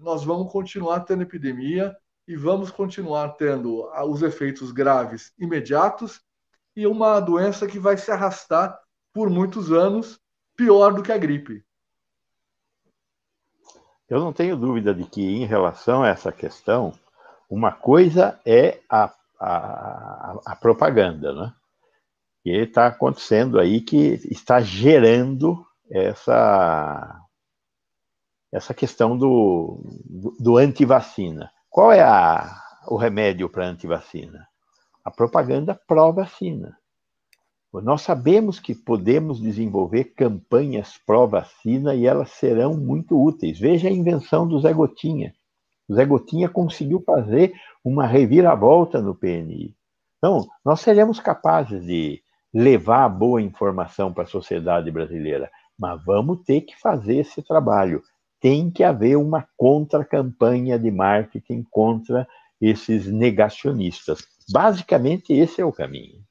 nós vamos continuar tendo epidemia e vamos continuar tendo os efeitos graves imediatos e uma doença que vai se arrastar por muitos anos, pior do que a gripe. Eu não tenho dúvida de que, em relação a essa questão, uma coisa é a, a, a propaganda, né? que está acontecendo aí, que está gerando essa, essa questão do, do, do antivacina. Qual é a, o remédio para antivacina? A propaganda pró-vacina. Nós sabemos que podemos desenvolver campanhas pró-vacina e elas serão muito úteis. Veja a invenção do Zé Gotinha. O Zé Gotinha conseguiu fazer uma reviravolta no PNI. Então, nós seremos capazes de levar boa informação para a sociedade brasileira, mas vamos ter que fazer esse trabalho. Tem que haver uma contra-campanha de marketing contra esses negacionistas. Basicamente, esse é o caminho.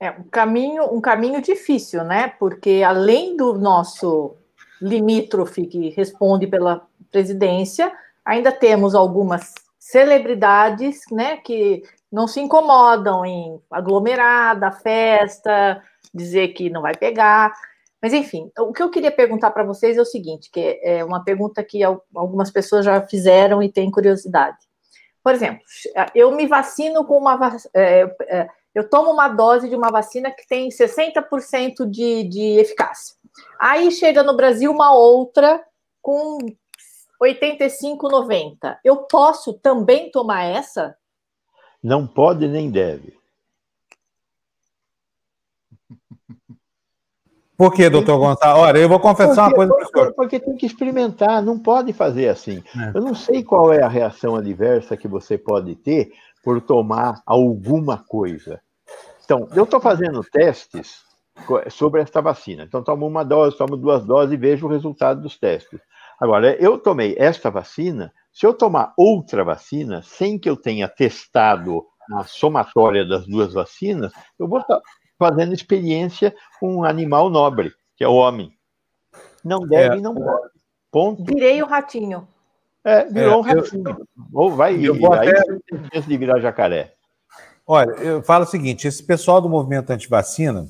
É um caminho, um caminho difícil, né? Porque além do nosso limítrofe que responde pela presidência, ainda temos algumas celebridades, né, que não se incomodam em aglomerar, dar festa, dizer que não vai pegar. Mas enfim, o que eu queria perguntar para vocês é o seguinte, que é uma pergunta que algumas pessoas já fizeram e têm curiosidade. Por exemplo, eu me vacino com uma é, é, eu tomo uma dose de uma vacina que tem 60% de, de eficácia. Aí chega no Brasil uma outra com 85, 90. Eu posso também tomar essa? Não pode nem deve. Por que, doutor Gonçalo? Olha, eu vou confessar porque, uma coisa para o Porque tem que experimentar, não pode fazer assim. É. Eu não sei qual é a reação adversa que você pode ter por tomar alguma coisa. Então, eu estou fazendo testes sobre esta vacina. Então, tomo uma dose, tomo duas doses e vejo o resultado dos testes. Agora, eu tomei esta vacina, se eu tomar outra vacina, sem que eu tenha testado a somatória das duas vacinas, eu vou estar fazendo experiência com um animal nobre, que é o homem. Não deve e é. não pode. Ponto. Virei o ratinho. É, virou é, um ratinho. Eu, Ou vai, eu vou aí até... tem chance de virar jacaré. Olha, eu falo o seguinte: esse pessoal do movimento antivacina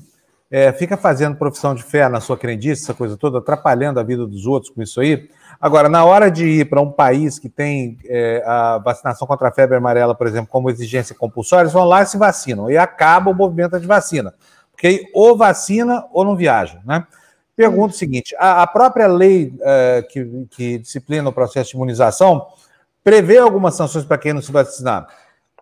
é, fica fazendo profissão de fé na sua crendice, essa coisa toda, atrapalhando a vida dos outros com isso aí. Agora, na hora de ir para um país que tem é, a vacinação contra a febre amarela, por exemplo, como exigência compulsória, eles vão lá e se vacinam. E acaba o movimento antivacina. Porque ou vacina ou não viaja, né? Pergunto o seguinte: a, a própria lei uh, que, que, disciplina o processo de imunização prevê algumas sanções para quem não se vacinar.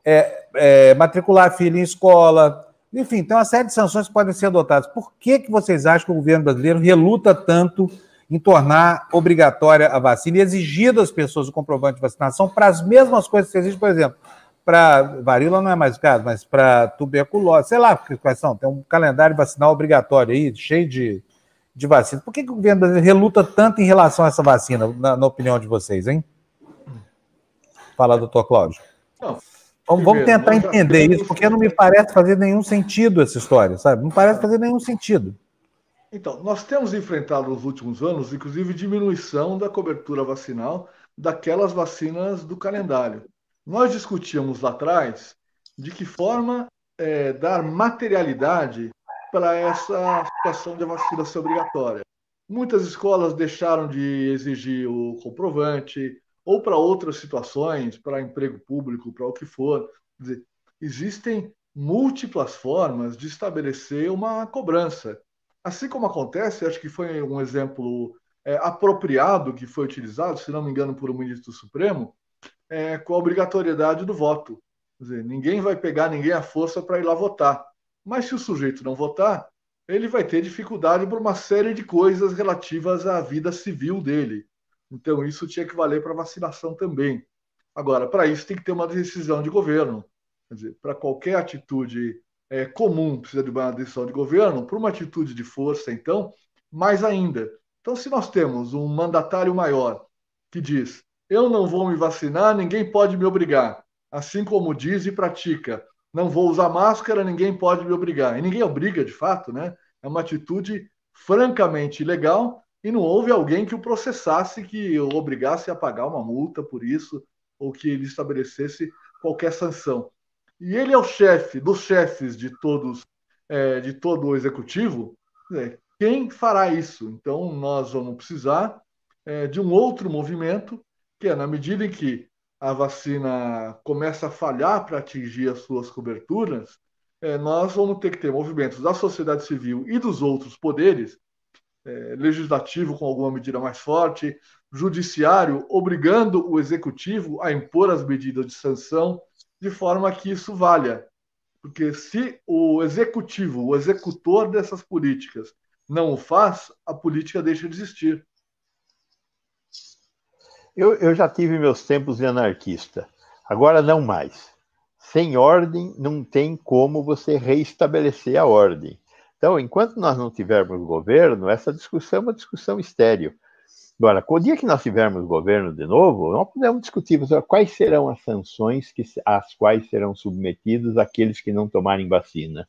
É, é, matricular filho em escola, enfim, tem uma série de sanções que podem ser adotadas. Por que, que vocês acham que o governo brasileiro reluta tanto em tornar obrigatória a vacina e exigir das pessoas o comprovante de vacinação para as mesmas coisas que exigem, por exemplo, para varíola não é mais o caso, mas para tuberculose, sei lá quais são, tem um calendário vacinal obrigatório aí, cheio de, de vacina. Por que, que o governo brasileiro reluta tanto em relação a essa vacina, na, na opinião de vocês, hein? Fala, doutor Cláudio. Não, Vamos, vamos tentar entender isso, porque não me parece fazer nenhum sentido essa história, sabe? Não parece fazer nenhum sentido. Então, nós temos enfrentado nos últimos anos, inclusive, diminuição da cobertura vacinal daquelas vacinas do calendário. Nós discutíamos lá atrás de que forma é, dar materialidade para essa situação de vacina ser obrigatória. Muitas escolas deixaram de exigir o comprovante, ou para outras situações, para emprego público, para o que for. Dizer, existem múltiplas formas de estabelecer uma cobrança. Assim como acontece, acho que foi um exemplo é, apropriado que foi utilizado, se não me engano, por um ministro Supremo, é, com a obrigatoriedade do voto. Dizer, ninguém vai pegar ninguém à força para ir lá votar. Mas se o sujeito não votar, ele vai ter dificuldade por uma série de coisas relativas à vida civil dele. Então, isso tinha que valer para vacinação também. Agora, para isso tem que ter uma decisão de governo. Para qualquer atitude é, comum precisa de uma decisão de governo, para uma atitude de força, então, mais ainda. Então, se nós temos um mandatário maior que diz: eu não vou me vacinar, ninguém pode me obrigar, assim como diz e pratica, não vou usar máscara, ninguém pode me obrigar. E ninguém obriga, de fato, né? É uma atitude francamente ilegal e não houve alguém que o processasse, que o obrigasse a pagar uma multa por isso, ou que ele estabelecesse qualquer sanção. E ele é o chefe dos chefes de todos, é, de todo o executivo. É, quem fará isso? Então, nós vamos precisar é, de um outro movimento, que é na medida em que a vacina começa a falhar para atingir as suas coberturas, é, nós vamos ter que ter movimentos da sociedade civil e dos outros poderes, é, legislativo com alguma medida mais forte, judiciário obrigando o executivo a impor as medidas de sanção, de forma que isso valha. Porque se o executivo, o executor dessas políticas, não o faz, a política deixa de existir. Eu, eu já tive meus tempos de anarquista, agora não mais. Sem ordem, não tem como você reestabelecer a ordem. Então, enquanto nós não tivermos governo, essa discussão é uma discussão estéreo. Agora, o dia que nós tivermos governo de novo, nós podemos discutir quais serão as sanções que, às quais serão submetidos aqueles que não tomarem vacina.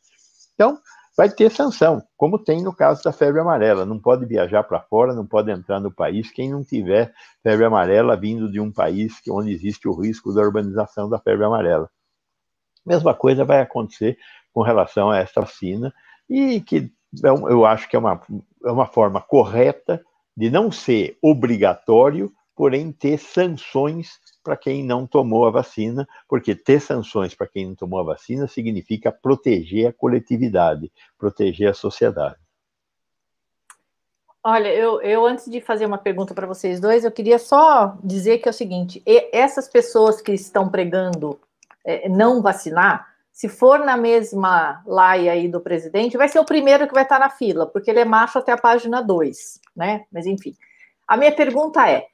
Então, vai ter sanção, como tem no caso da febre amarela. Não pode viajar para fora, não pode entrar no país quem não tiver febre amarela vindo de um país onde existe o risco da urbanização da febre amarela. Mesma coisa vai acontecer com relação a esta vacina, e que é eu acho que é uma, é uma forma correta de não ser obrigatório, porém ter sanções para quem não tomou a vacina, porque ter sanções para quem não tomou a vacina significa proteger a coletividade, proteger a sociedade. Olha, eu, eu antes de fazer uma pergunta para vocês dois, eu queria só dizer que é o seguinte: essas pessoas que estão pregando é, não vacinar, se for na mesma laia aí do presidente, vai ser o primeiro que vai estar na fila, porque ele é macho até a página 2, né? Mas enfim. A minha pergunta é: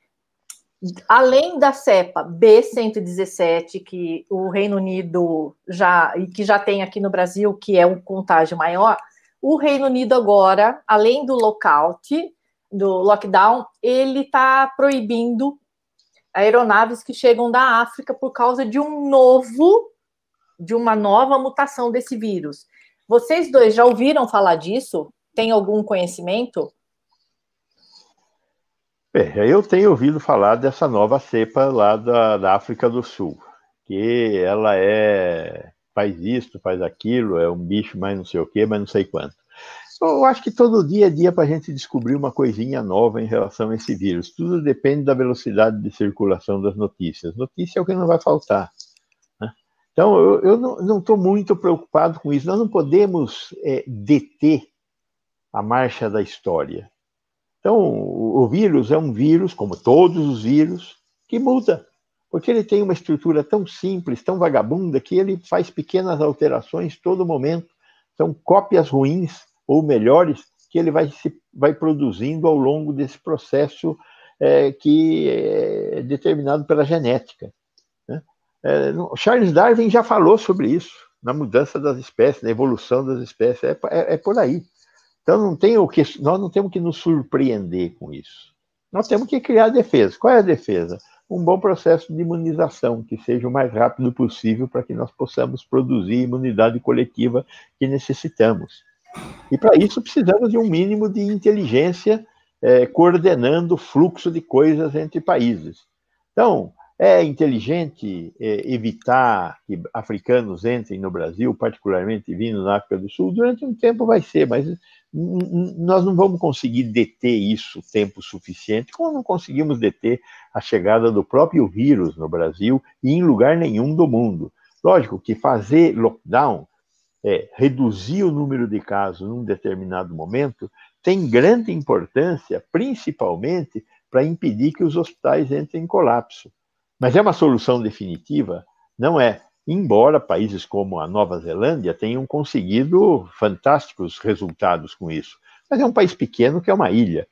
além da cepa B117, que o Reino Unido já e que já tem aqui no Brasil, que é um contágio maior, o Reino Unido agora, além do lockout, do lockdown, ele está proibindo aeronaves que chegam da África por causa de um novo, de uma nova mutação desse vírus. Vocês dois já ouviram falar disso? Tem algum conhecimento? É, eu tenho ouvido falar dessa nova cepa lá da, da África do Sul, que ela é faz isso, faz aquilo, é um bicho mais não sei o quê, mas não sei quanto. Eu acho que todo dia é dia para a gente descobrir uma coisinha nova em relação a esse vírus. Tudo depende da velocidade de circulação das notícias. Notícia é o que não vai faltar. Né? Então, eu, eu não estou muito preocupado com isso. Nós não podemos é, deter a marcha da história. Então, o vírus é um vírus, como todos os vírus, que muda, porque ele tem uma estrutura tão simples, tão vagabunda, que ele faz pequenas alterações todo momento. São cópias ruins ou melhores que ele vai, se, vai produzindo ao longo desse processo é, que é determinado pela genética. Né? É, Charles Darwin já falou sobre isso, na mudança das espécies, na evolução das espécies, é, é, é por aí. Então não tem o que, nós não temos que nos surpreender com isso. Nós temos que criar defesa. Qual é a defesa? Um bom processo de imunização, que seja o mais rápido possível para que nós possamos produzir a imunidade coletiva que necessitamos. E para isso precisamos de um mínimo de inteligência é, coordenando o fluxo de coisas entre países. Então, é inteligente é, evitar que africanos entrem no Brasil, particularmente vindo na África do Sul? Durante um tempo vai ser, mas nós não vamos conseguir deter isso tempo suficiente, como não conseguimos deter a chegada do próprio vírus no Brasil e em lugar nenhum do mundo. Lógico que fazer lockdown, é, reduzir o número de casos num determinado momento, tem grande importância, principalmente para impedir que os hospitais entrem em colapso. Mas é uma solução definitiva? Não é. Embora países como a Nova Zelândia tenham conseguido fantásticos resultados com isso. Mas é um país pequeno que é uma ilha.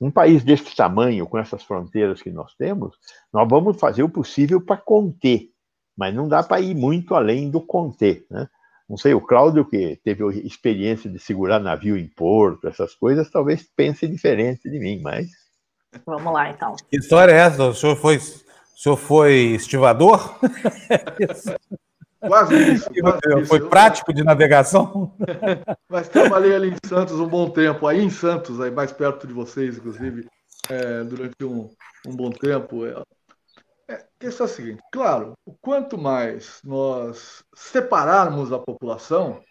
Um país desse tamanho, com essas fronteiras que nós temos, nós vamos fazer o possível para conter, mas não dá para ir muito além do conter. Né? Não sei, o Cláudio, que teve experiência de segurar navio em porto, essas coisas, talvez pense diferente de mim, mas. Vamos lá, então. Que história é essa? O senhor foi o senhor foi estivador? Quase isso. Quase foi isso. prático de navegação? Mas trabalhei ali em Santos um bom tempo, aí em Santos, aí mais perto de vocês, inclusive, é, durante um, um bom tempo. É, é, a questão é a seguinte: claro, o quanto mais nós separarmos a população,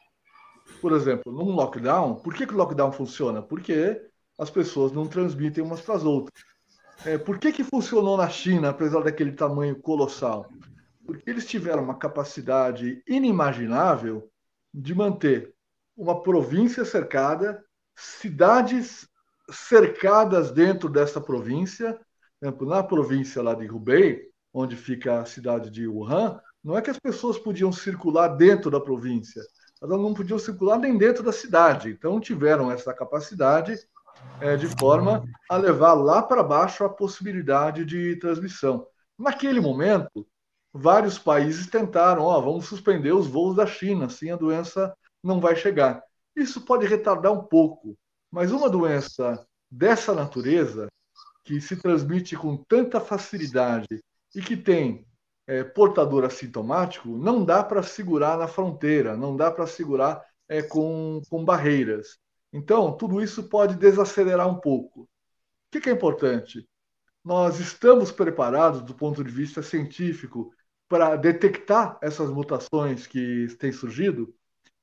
por exemplo, num lockdown, por que, que o lockdown funciona? Porque as pessoas não transmitem umas para as outras. É, por que, que funcionou na China, apesar daquele tamanho colossal? Porque eles tiveram uma capacidade inimaginável de manter uma província cercada, cidades cercadas dentro dessa província. Por exemplo, na província lá de Hubei, onde fica a cidade de Wuhan, não é que as pessoas podiam circular dentro da província, elas não podiam circular nem dentro da cidade. Então tiveram essa capacidade é, de forma a levar lá para baixo a possibilidade de transmissão. Naquele momento, vários países tentaram, ó, vamos suspender os voos da China, assim a doença não vai chegar. Isso pode retardar um pouco, mas uma doença dessa natureza, que se transmite com tanta facilidade e que tem é, portador assintomático, não dá para segurar na fronteira, não dá para segurar é, com, com barreiras. Então, tudo isso pode desacelerar um pouco. O que, é importante? Nós estamos preparados, do ponto de vista científico, para detectar essas mutações que têm surgido?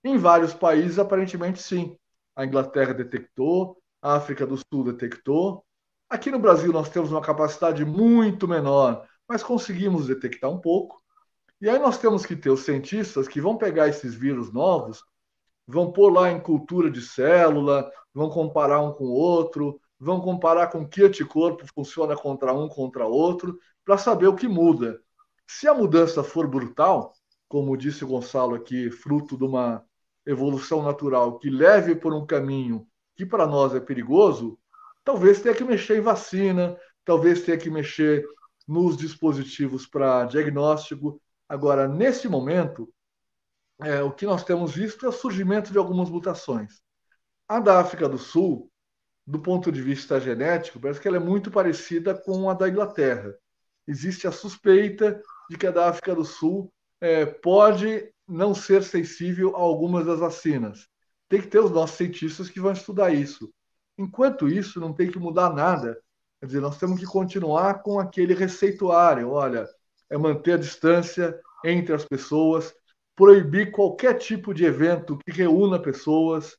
Em vários países, aparentemente, sim. A Inglaterra detectou, a África do Sul detectou. Aqui no Brasil, nós temos uma capacidade muito menor, mas conseguimos detectar um pouco. E aí nós temos que ter os cientistas que vão pegar esses vírus novos vão pôr lá em cultura de célula, vão comparar um com o outro, vão comparar com que anticorpo funciona contra um contra outro, para saber o que muda. Se a mudança for brutal, como disse o Gonçalo aqui, fruto de uma evolução natural que leve por um caminho que para nós é perigoso, talvez tenha que mexer em vacina, talvez tenha que mexer nos dispositivos para diagnóstico. Agora, nesse momento, é, o que nós temos visto é o surgimento de algumas mutações. A da África do Sul, do ponto de vista genético, parece que ela é muito parecida com a da Inglaterra. Existe a suspeita de que a da África do Sul é, pode não ser sensível a algumas das vacinas. Tem que ter os nossos cientistas que vão estudar isso. Enquanto isso, não tem que mudar nada. Quer dizer, nós temos que continuar com aquele receituário. Olha, é manter a distância entre as pessoas, proibir qualquer tipo de evento que reúna pessoas,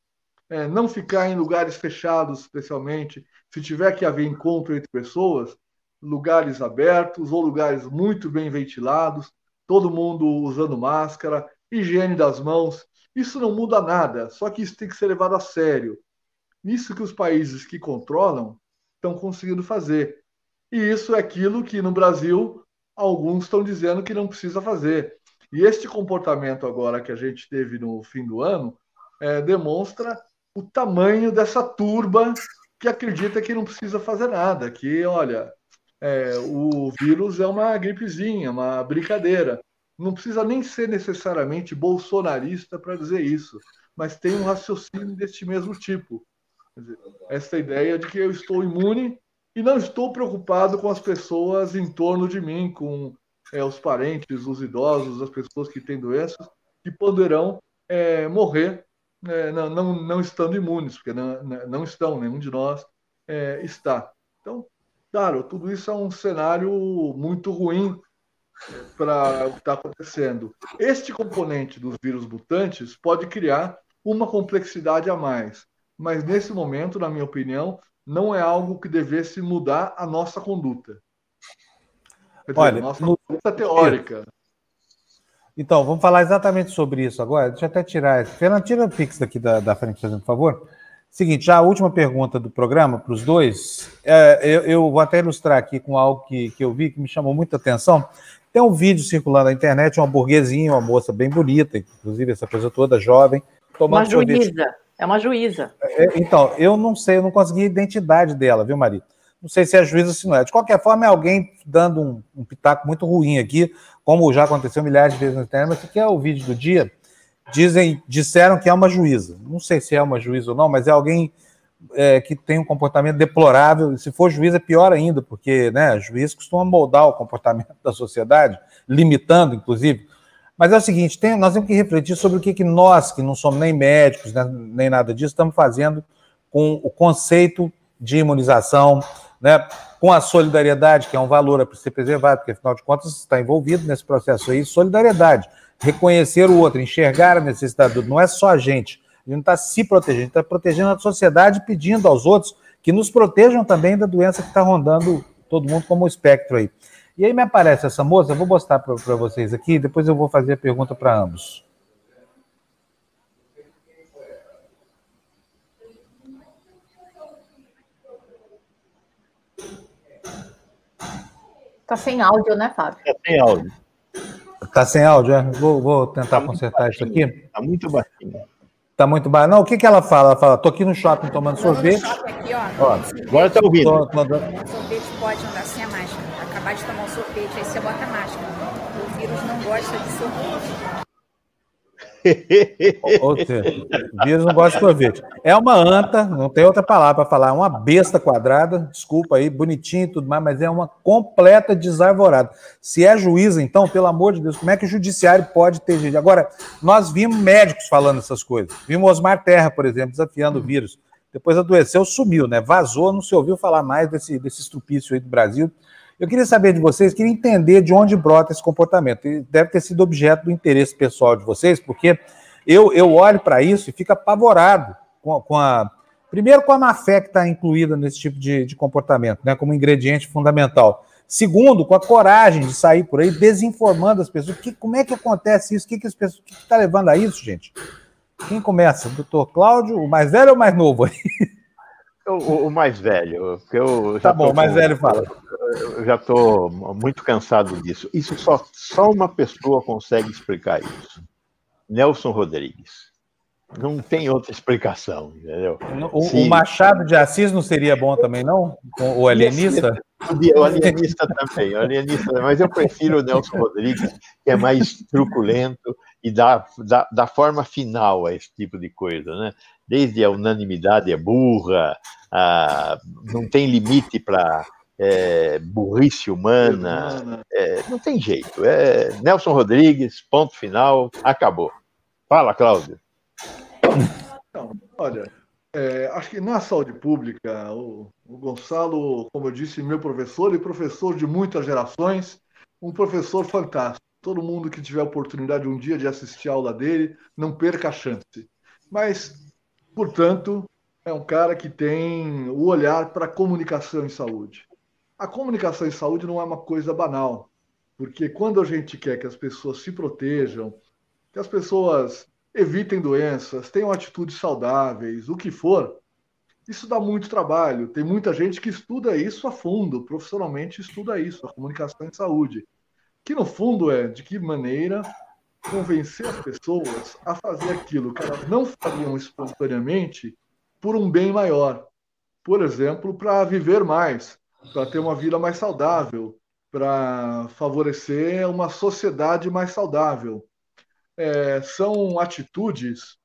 é, não ficar em lugares fechados, especialmente, se tiver que haver encontro entre pessoas, lugares abertos ou lugares muito bem ventilados, todo mundo usando máscara, higiene das mãos. Isso não muda nada, só que isso tem que ser levado a sério. Isso que os países que controlam estão conseguindo fazer. E isso é aquilo que no Brasil alguns estão dizendo que não precisa fazer. E este comportamento agora que a gente teve no fim do ano é, demonstra o tamanho dessa turba que acredita que não precisa fazer nada, que, olha, é, o vírus é uma gripezinha, uma brincadeira. Não precisa nem ser necessariamente bolsonarista para dizer isso, mas tem um raciocínio deste mesmo tipo. Essa ideia de que eu estou imune e não estou preocupado com as pessoas em torno de mim, com é, os parentes, os idosos, as pessoas que têm doenças, que poderão é, morrer é, não, não, não, estando imunes, porque não, não estão, nenhum de nós é, está. Então, claro, tudo isso é um cenário muito ruim para o que está acontecendo. Este componente dos vírus mutantes pode criar uma complexidade a mais, mas nesse momento, na minha opinião, não é algo que devesse mudar a nossa conduta. Dizer, Olha, nossa no... teórica. Então, vamos falar exatamente sobre isso agora. Deixa eu até tirar. Fernando, tira o Pix daqui da, da frente, por favor. Seguinte, já a última pergunta do programa para os dois. É, eu, eu, vou até ilustrar aqui com algo que, que eu vi que me chamou muita atenção. Tem um vídeo circulando na internet, uma burguesinha, uma moça bem bonita, inclusive essa coisa toda jovem, tomando uma juíza. É uma juíza. É, então, eu não sei, eu não consegui a identidade dela, viu, Marita? Não sei se é juíza ou se não é. De qualquer forma, é alguém dando um, um pitaco muito ruim aqui, como já aconteceu milhares de vezes na internet, mas aqui é o vídeo do dia. Dizem, disseram que é uma juíza. Não sei se é uma juíza ou não, mas é alguém é, que tem um comportamento deplorável. E se for juiz, é pior ainda, porque né, juiz costuma moldar o comportamento da sociedade, limitando, inclusive. Mas é o seguinte: tem, nós temos que refletir sobre o que, que nós, que não somos nem médicos, né, nem nada disso, estamos fazendo com o conceito de imunização, né, com a solidariedade, que é um valor a ser preservado, porque afinal de contas está envolvido nesse processo aí, solidariedade, reconhecer o outro, enxergar a necessidade do outro, não é só a gente, a gente não está se protegendo, a gente está protegendo a sociedade, pedindo aos outros que nos protejam também da doença que está rondando todo mundo como espectro aí. E aí me aparece essa moça, eu vou mostrar para vocês aqui, depois eu vou fazer a pergunta para ambos. Tá sem áudio, né, Fábio? Tá sem áudio. Tá sem áudio, é? Vou, vou tentar tá consertar isso aqui. Tá muito baixinho. Tá muito baixo. Não, o que, que ela fala? Ela fala, tô aqui no shopping tomando sorvete. Aqui, ó. ó agora tá ouvindo. Tô, tô... Sorvete pode andar sem a máscara. Acabar de tomar um sorvete, aí você bota a máscara. O vírus não gosta de sorvete. Seja, vírus não gosta de sorvete. É uma anta, não tem outra palavra para falar, é uma besta quadrada, desculpa aí, bonitinho e tudo mais, mas é uma completa desarvorada. Se é juíza, então, pelo amor de Deus, como é que o judiciário pode ter gente? Agora, nós vimos médicos falando essas coisas. Vimos Osmar Terra, por exemplo, desafiando o vírus. Depois adoeceu, sumiu, né? Vazou, não se ouviu falar mais desse, desse estrupício aí do Brasil. Eu queria saber de vocês, queria entender de onde brota esse comportamento. Deve ter sido objeto do interesse pessoal de vocês, porque eu, eu olho para isso e fico apavorado com, com, a. Primeiro, com a má fé que está incluída nesse tipo de, de comportamento, né, como ingrediente fundamental. Segundo, com a coragem de sair por aí desinformando as pessoas. Que, como é que acontece isso? O que, que as pessoas. que está levando a isso, gente? Quem começa? Doutor Cláudio, o mais velho ou o mais novo aí? O, o, mais velho, porque eu tá bom, o mais velho fala. Eu já estou muito cansado disso. Isso só, só uma pessoa consegue explicar isso. Nelson Rodrigues. Não tem outra explicação, entendeu? O, o, Machado de Assis não seria bom também, não? O alienista? O alienista também, o alienista, mas eu prefiro o Nelson Rodrigues, que é mais truculento e dá, dá forma final a esse tipo de coisa, né? Desde a unanimidade é burra, a, não tem limite para é, burrice humana, é, não tem jeito. É Nelson Rodrigues, ponto final, acabou. Fala, Cláudio. Então, olha, é, acho que na saúde pública, o, o, Gonçalo, como eu disse, meu professor e professor de muitas gerações, um professor fantástico. Todo mundo que tiver oportunidade um dia de assistir a aula dele, não perca a chance. Mas, portanto, é um cara que tem o olhar para a comunicação em saúde. A comunicação em saúde não é uma coisa banal, porque quando a gente quer que as pessoas se protejam, que as pessoas evitem doenças, tenham atitudes saudáveis, o que for, isso dá muito trabalho. Tem muita gente que estuda isso a fundo, profissionalmente estuda isso, a comunicação em saúde. Que no fundo é de que maneira convencer as pessoas a fazer aquilo que elas não fariam espontaneamente por um bem maior. Por exemplo, para viver mais, para ter uma vida mais saudável, para favorecer uma sociedade mais saudável. É, são atitudes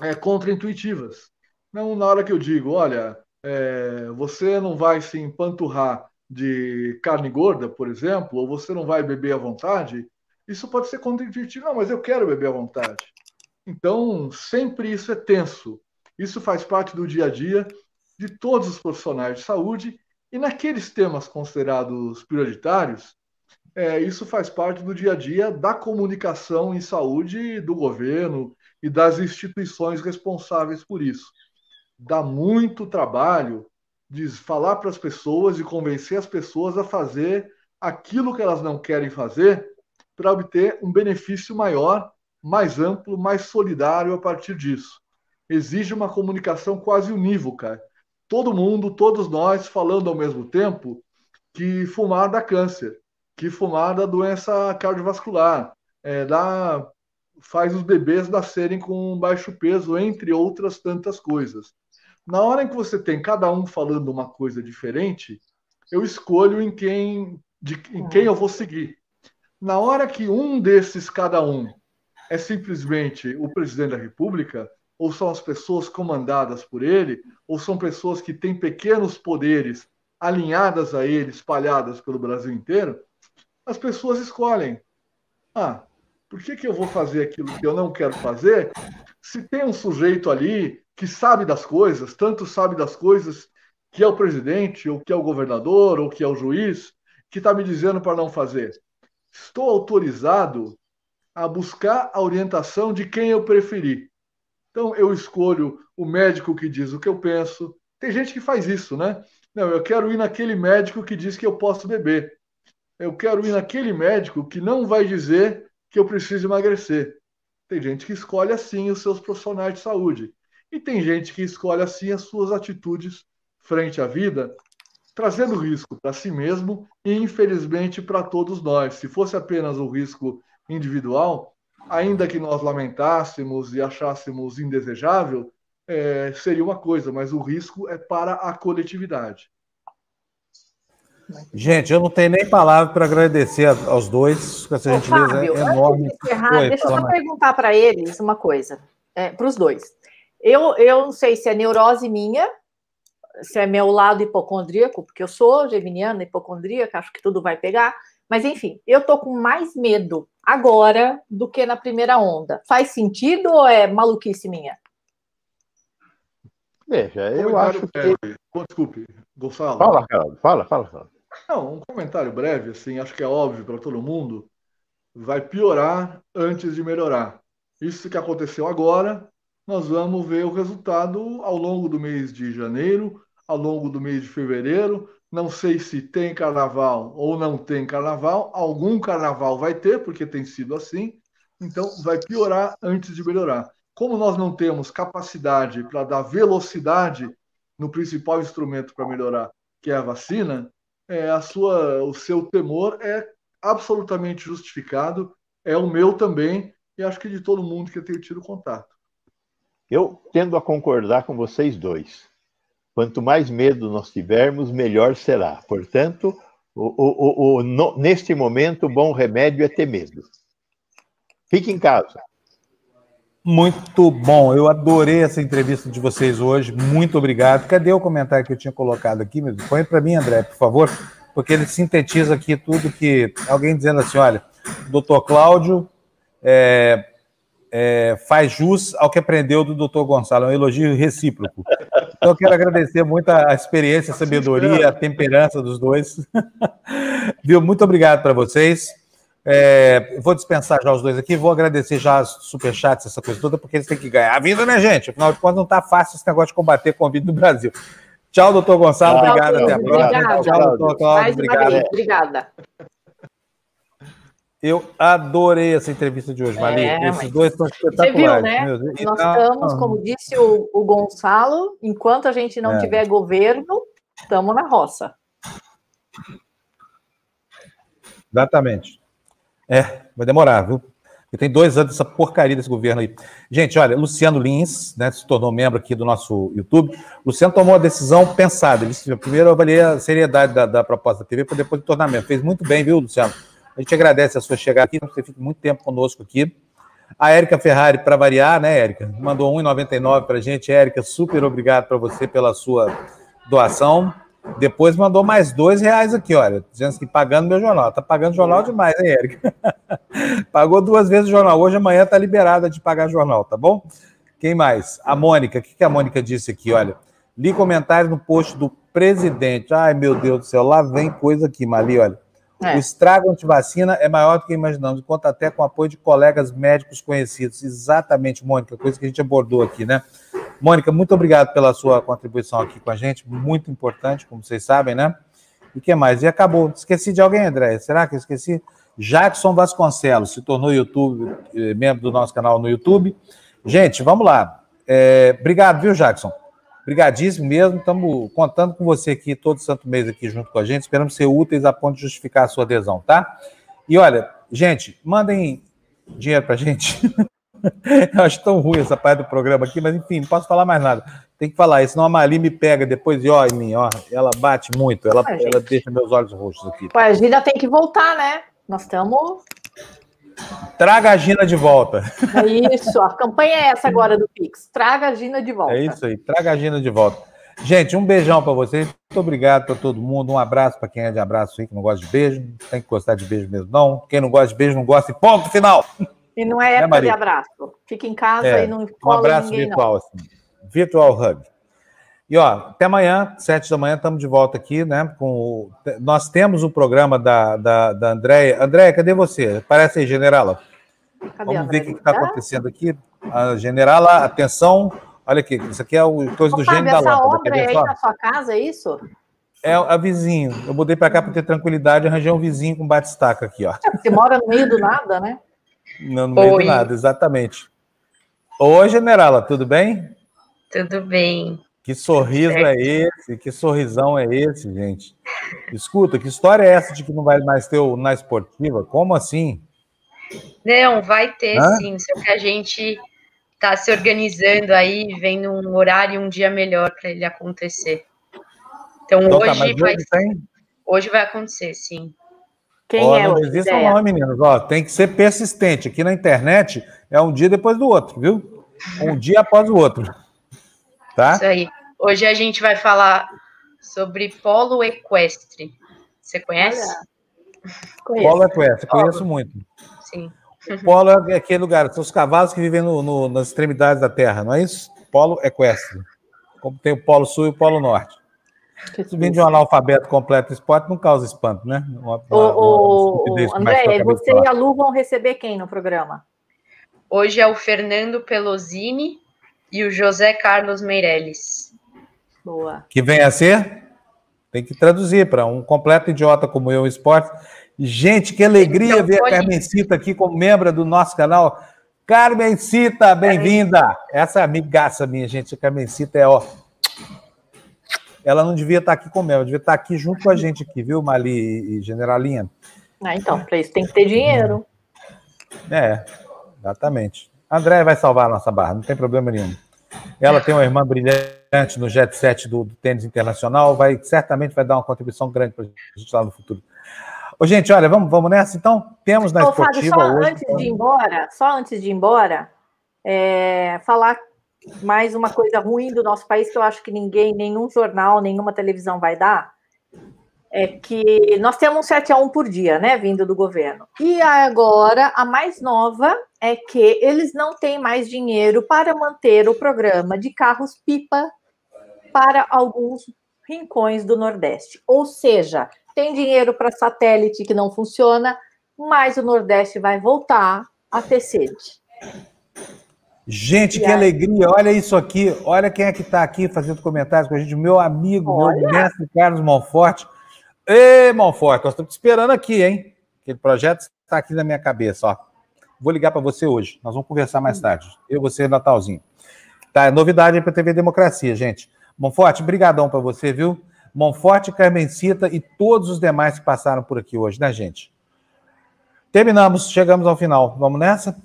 é, contraintuitivas. Não na hora que eu digo, olha, é, você não vai se empanturrar de carne gorda, por exemplo, ou você não vai beber à vontade, isso pode ser contraintuitivo. Não, mas eu quero beber à vontade. Então, sempre isso é tenso. Isso faz parte do dia a dia de todos os profissionais de saúde e naqueles temas considerados prioritários, é, isso faz parte do dia a dia da comunicação em saúde do governo e das instituições responsáveis por isso. Dá muito trabalho de falar para as pessoas e convencer as pessoas a fazer aquilo que elas não querem fazer para obter um benefício maior, mais amplo, mais solidário a partir disso. Exige uma comunicação quase unívoca. Todo mundo, todos nós, falando ao mesmo tempo que fumar dá câncer, que fumar dá doença cardiovascular, é, dá, faz os bebês nascerem com baixo peso, entre outras tantas coisas. Na hora em que você tem cada um falando uma coisa diferente, eu escolho em quem, de, em quem eu vou seguir. Na hora que um desses, cada um, é simplesmente o presidente da República, ou são as pessoas comandadas por ele, ou são pessoas que têm pequenos poderes alinhadas a ele, espalhadas pelo Brasil inteiro, as pessoas escolhem. Ah, por que, que eu vou fazer aquilo que eu não quero fazer se tem um sujeito ali que sabe das coisas, tanto sabe das coisas que é o presidente, ou que é o governador, ou que é o juiz, que está me dizendo para não fazer. Estou autorizado a buscar a orientação de quem eu preferir. Então, eu escolho o médico que diz o que eu penso. Tem gente que faz isso, né? Não, eu quero ir naquele médico que diz que eu posso beber. Eu quero ir naquele médico que não vai dizer que eu preciso emagrecer. Tem gente que escolhe assim os seus profissionais de saúde. E tem gente que escolhe assim as suas atitudes frente à vida, trazendo risco para si mesmo e, infelizmente, para todos nós. Se fosse apenas o risco individual, ainda que nós lamentássemos e achássemos indesejável, é, seria uma coisa, mas o risco é para a coletividade. Gente, eu não tenho nem palavra para agradecer aos dois, com essa gentileza Fábio, enorme. Antes de encerrar, Oi, deixa eu só perguntar para eles uma coisa, é, para os dois. Eu, eu não sei se é neurose minha, se é meu lado hipocondríaco, porque eu sou geminiana, hipocondríaca, acho que tudo vai pegar. Mas, enfim, eu tô com mais medo agora do que na primeira onda. Faz sentido ou é maluquice minha? Veja, eu acho breve. que... Desculpe, Gonçalo. Fala, Carlos. Fala, fala, fala. Não, um comentário breve, assim, acho que é óbvio para todo mundo. Vai piorar antes de melhorar. Isso que aconteceu agora nós vamos ver o resultado ao longo do mês de janeiro, ao longo do mês de fevereiro. Não sei se tem carnaval ou não tem carnaval. Algum carnaval vai ter, porque tem sido assim. Então, vai piorar antes de melhorar. Como nós não temos capacidade para dar velocidade no principal instrumento para melhorar, que é a vacina, é, a sua, o seu temor é absolutamente justificado. É o meu também, e acho que de todo mundo que eu tenho tido contato. Eu tendo a concordar com vocês dois. Quanto mais medo nós tivermos, melhor será. Portanto, o, o, o, no, neste momento, o bom remédio é ter medo. Fique em casa. Muito bom. Eu adorei essa entrevista de vocês hoje. Muito obrigado. Cadê o comentário que eu tinha colocado aqui? Põe para mim, André, por favor, porque ele sintetiza aqui tudo que. Alguém dizendo assim: olha, doutor Cláudio, é, é, faz jus ao que aprendeu do doutor Gonçalo, é um elogio recíproco. Então, eu quero agradecer muito a experiência, a sabedoria, a temperança dos dois. Viu? Muito obrigado para vocês. É, vou dispensar já os dois aqui, vou agradecer já os superchats, essa coisa toda, porque eles têm que ganhar a vida, né, gente? Afinal de contas, não está fácil esse negócio de combater Covid no Brasil. Tchau, doutor Gonçalo. Tchau, obrigado. Até a próxima. Tchau, doutor Cláudio. Obrigado. Obrigada. Eu adorei essa entrevista de hoje, Mali. É, Esses dois estão espetaculares. Você viu, né? Nós estamos, como disse o, o, Gonçalo, enquanto a gente não é. tiver governo, estamos na roça. Exatamente. É, vai demorar, viu? Porque tem dois anos dessa porcaria desse governo aí. Gente, olha, Luciano Lins, né, se tornou membro aqui do nosso YouTube. Luciano tomou a decisão pensada. Ele, primeiro, eu avaliei a seriedade da, da proposta da TV para depois do tornamento. Fez muito bem, viu, Luciano? A gente agradece a sua chegada aqui, você fica muito tempo conosco aqui. A Érica Ferrari, para variar, né, Érica? Mandou 1,99 para a gente. Érica, super obrigado para você pela sua doação. Depois mandou mais dois reais aqui, olha, dizendo que pagando meu jornal. Tá pagando jornal demais, hein, Érica? Pagou duas vezes o jornal. Hoje, amanhã, tá liberada de pagar jornal, tá bom? Quem mais? A Mônica. O que, que a Mônica disse aqui? Olha, li comentários no post do presidente. Ai, meu Deus do céu, lá vem coisa aqui, Mali, olha. É. O estrago antivacina é maior do que imaginamos, conta até com o apoio de colegas médicos conhecidos. Exatamente, Mônica, coisa que a gente abordou aqui, né? Mônica, muito obrigado pela sua contribuição aqui com a gente, muito importante, como vocês sabem, né? E o que mais? E acabou. Esqueci de alguém, André? Será que eu esqueci? Jackson Vasconcelos se tornou YouTube, eh, membro do nosso canal no YouTube. Gente, vamos lá. É, obrigado, viu, Jackson? Obrigadíssimo mesmo. Estamos contando com você aqui todo santo mês aqui junto com a gente. Esperamos ser úteis a ponto de justificar a sua adesão, tá? E olha, gente, mandem dinheiro para a gente. Eu acho tão ruim essa parte do programa aqui, mas enfim, não posso falar mais nada. Tem que falar isso, senão a Mali me pega depois e ó, em mim, ó, ela bate muito, ela, ah, ela deixa meus olhos roxos aqui. Pô, a Gina tem que voltar, né? Nós estamos. Traga a Gina de volta. É isso, a campanha é essa agora do Pix. Traga a Gina de volta. É isso aí, traga a Gina de volta. Gente, um beijão para vocês. Muito obrigado para todo mundo. Um abraço para quem é de abraço aí, que não gosta de beijo. Tem que gostar de beijo mesmo, não. Quem não gosta de beijo, não gosta. E ponto final. E não é época de abraço. Fica em casa é, e não Um abraço ninguém, virtual, não. assim. Virtual hug. E ó, até amanhã, sete da manhã, estamos de volta aqui, né? Com o... Nós temos o programa da, da, da Andréia. Andréia, cadê você? Parece aí, generala. Cadê Vamos ver o que está acontecendo aqui. A generala, atenção. Olha aqui, isso aqui é o coisa do gênio da lâmpada. obra é aí só? na sua casa, é isso? É a vizinho. Eu mudei para cá para ter tranquilidade, arranjei um vizinho com bate-estaca aqui, ó. É, você mora no meio do nada, né? Não, no meio Oi. do nada, exatamente. Oi, generala, tudo bem? Tudo bem. Que sorriso é esse? Que sorrisão é esse, gente? Escuta, que história é essa de que não vai mais ter o na esportiva? Como assim? Não, vai ter Hã? sim, só que a gente está se organizando aí, vendo um horário e um dia melhor para ele acontecer. Então, então tá, hoje, tá, vai, hoje, hoje vai acontecer, sim. Quem Ó, é não existe não, meninos. Ó, tem que ser persistente. Aqui na internet é um dia depois do outro, viu? Um dia após o outro. Tá? Isso aí. Hoje a gente vai falar sobre polo equestre. Você conhece? Polo equestre, conheço muito. Sim. O polo é aquele lugar, são os cavalos que vivem no, no, nas extremidades da terra, não é isso? Polo equestre. Como tem o polo sul e o polo norte. Se vem de um analfabeto completo esporte, não causa espanto, né? Uma, uma, o, uma André, você e a Lu vão receber quem no programa? Hoje é o Fernando Pelosini e o José Carlos Meirelles. Boa. Que vem a ser? Tem que traduzir para um completo idiota como eu, esporte. Gente, que alegria então, ver pode... a Carmencita aqui como membro do nosso canal. Carmencita, bem-vinda! Essa é amigaça minha, gente. A Carmencita é ó ela não devia estar aqui comigo, ela devia estar aqui junto com a gente aqui, viu, Mali e Generalinha? Ah, então, para isso tem que ter dinheiro. É, exatamente. André vai salvar a nossa barra, não tem problema nenhum. Ela tem uma irmã brilhante no Jet 7 do, do tênis internacional, vai certamente vai dar uma contribuição grande para a gente lá no futuro. Ô, gente, olha, vamos, vamos nessa? Então, temos na Ô, esportiva Fábio, só hoje... antes de ir embora, só antes de ir embora, é, falar mais uma coisa ruim do nosso país que eu acho que ninguém, nenhum jornal, nenhuma televisão vai dar, é que nós temos um 7 a 1 por dia, né, vindo do governo. E agora, a mais nova é que eles não têm mais dinheiro para manter o programa de carros-pipa para alguns rincões do Nordeste. Ou seja, tem dinheiro para satélite que não funciona, mas o Nordeste vai voltar a ter sede. Gente, que aí? alegria! Olha isso aqui, olha quem é que está aqui fazendo comentários com a gente, meu amigo, olha. meu mestre Carlos Monforte. Ê, Monforte, nós estamos te esperando aqui, hein? Aquele projeto está aqui na minha cabeça, ó. Vou ligar para você hoje, nós vamos conversar mais tarde. Eu, você e Natalzinho. Tá, é novidade para a TV Democracia, gente. Monforte, brigadão para você, viu? Monforte, Carmencita e todos os demais que passaram por aqui hoje, né, gente? Terminamos, chegamos ao final. Vamos nessa?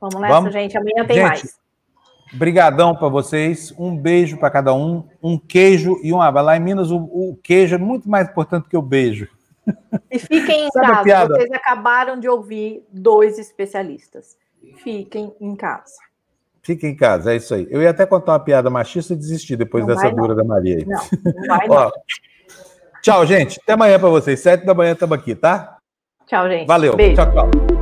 Vamos nessa, Vamos? gente. Amanhã tem gente, mais. Brigadão para vocês. Um beijo para cada um. Um queijo e um abraço. Lá em Minas, o, o, queijo é muito mais importante que o beijo. E fiquem em casa. Vocês acabaram de ouvir dois especialistas. Fiquem em casa. Fiquem em casa, é isso aí. Eu ia até contar uma piada machista e desistir depois não dessa dura da Maria aí. Não, não vai não. Tchau, gente. Até amanhã para vocês. Sete da manhã estamos aqui, tá? Tchau, gente. Valeu. Beijo. Tchau, tchau.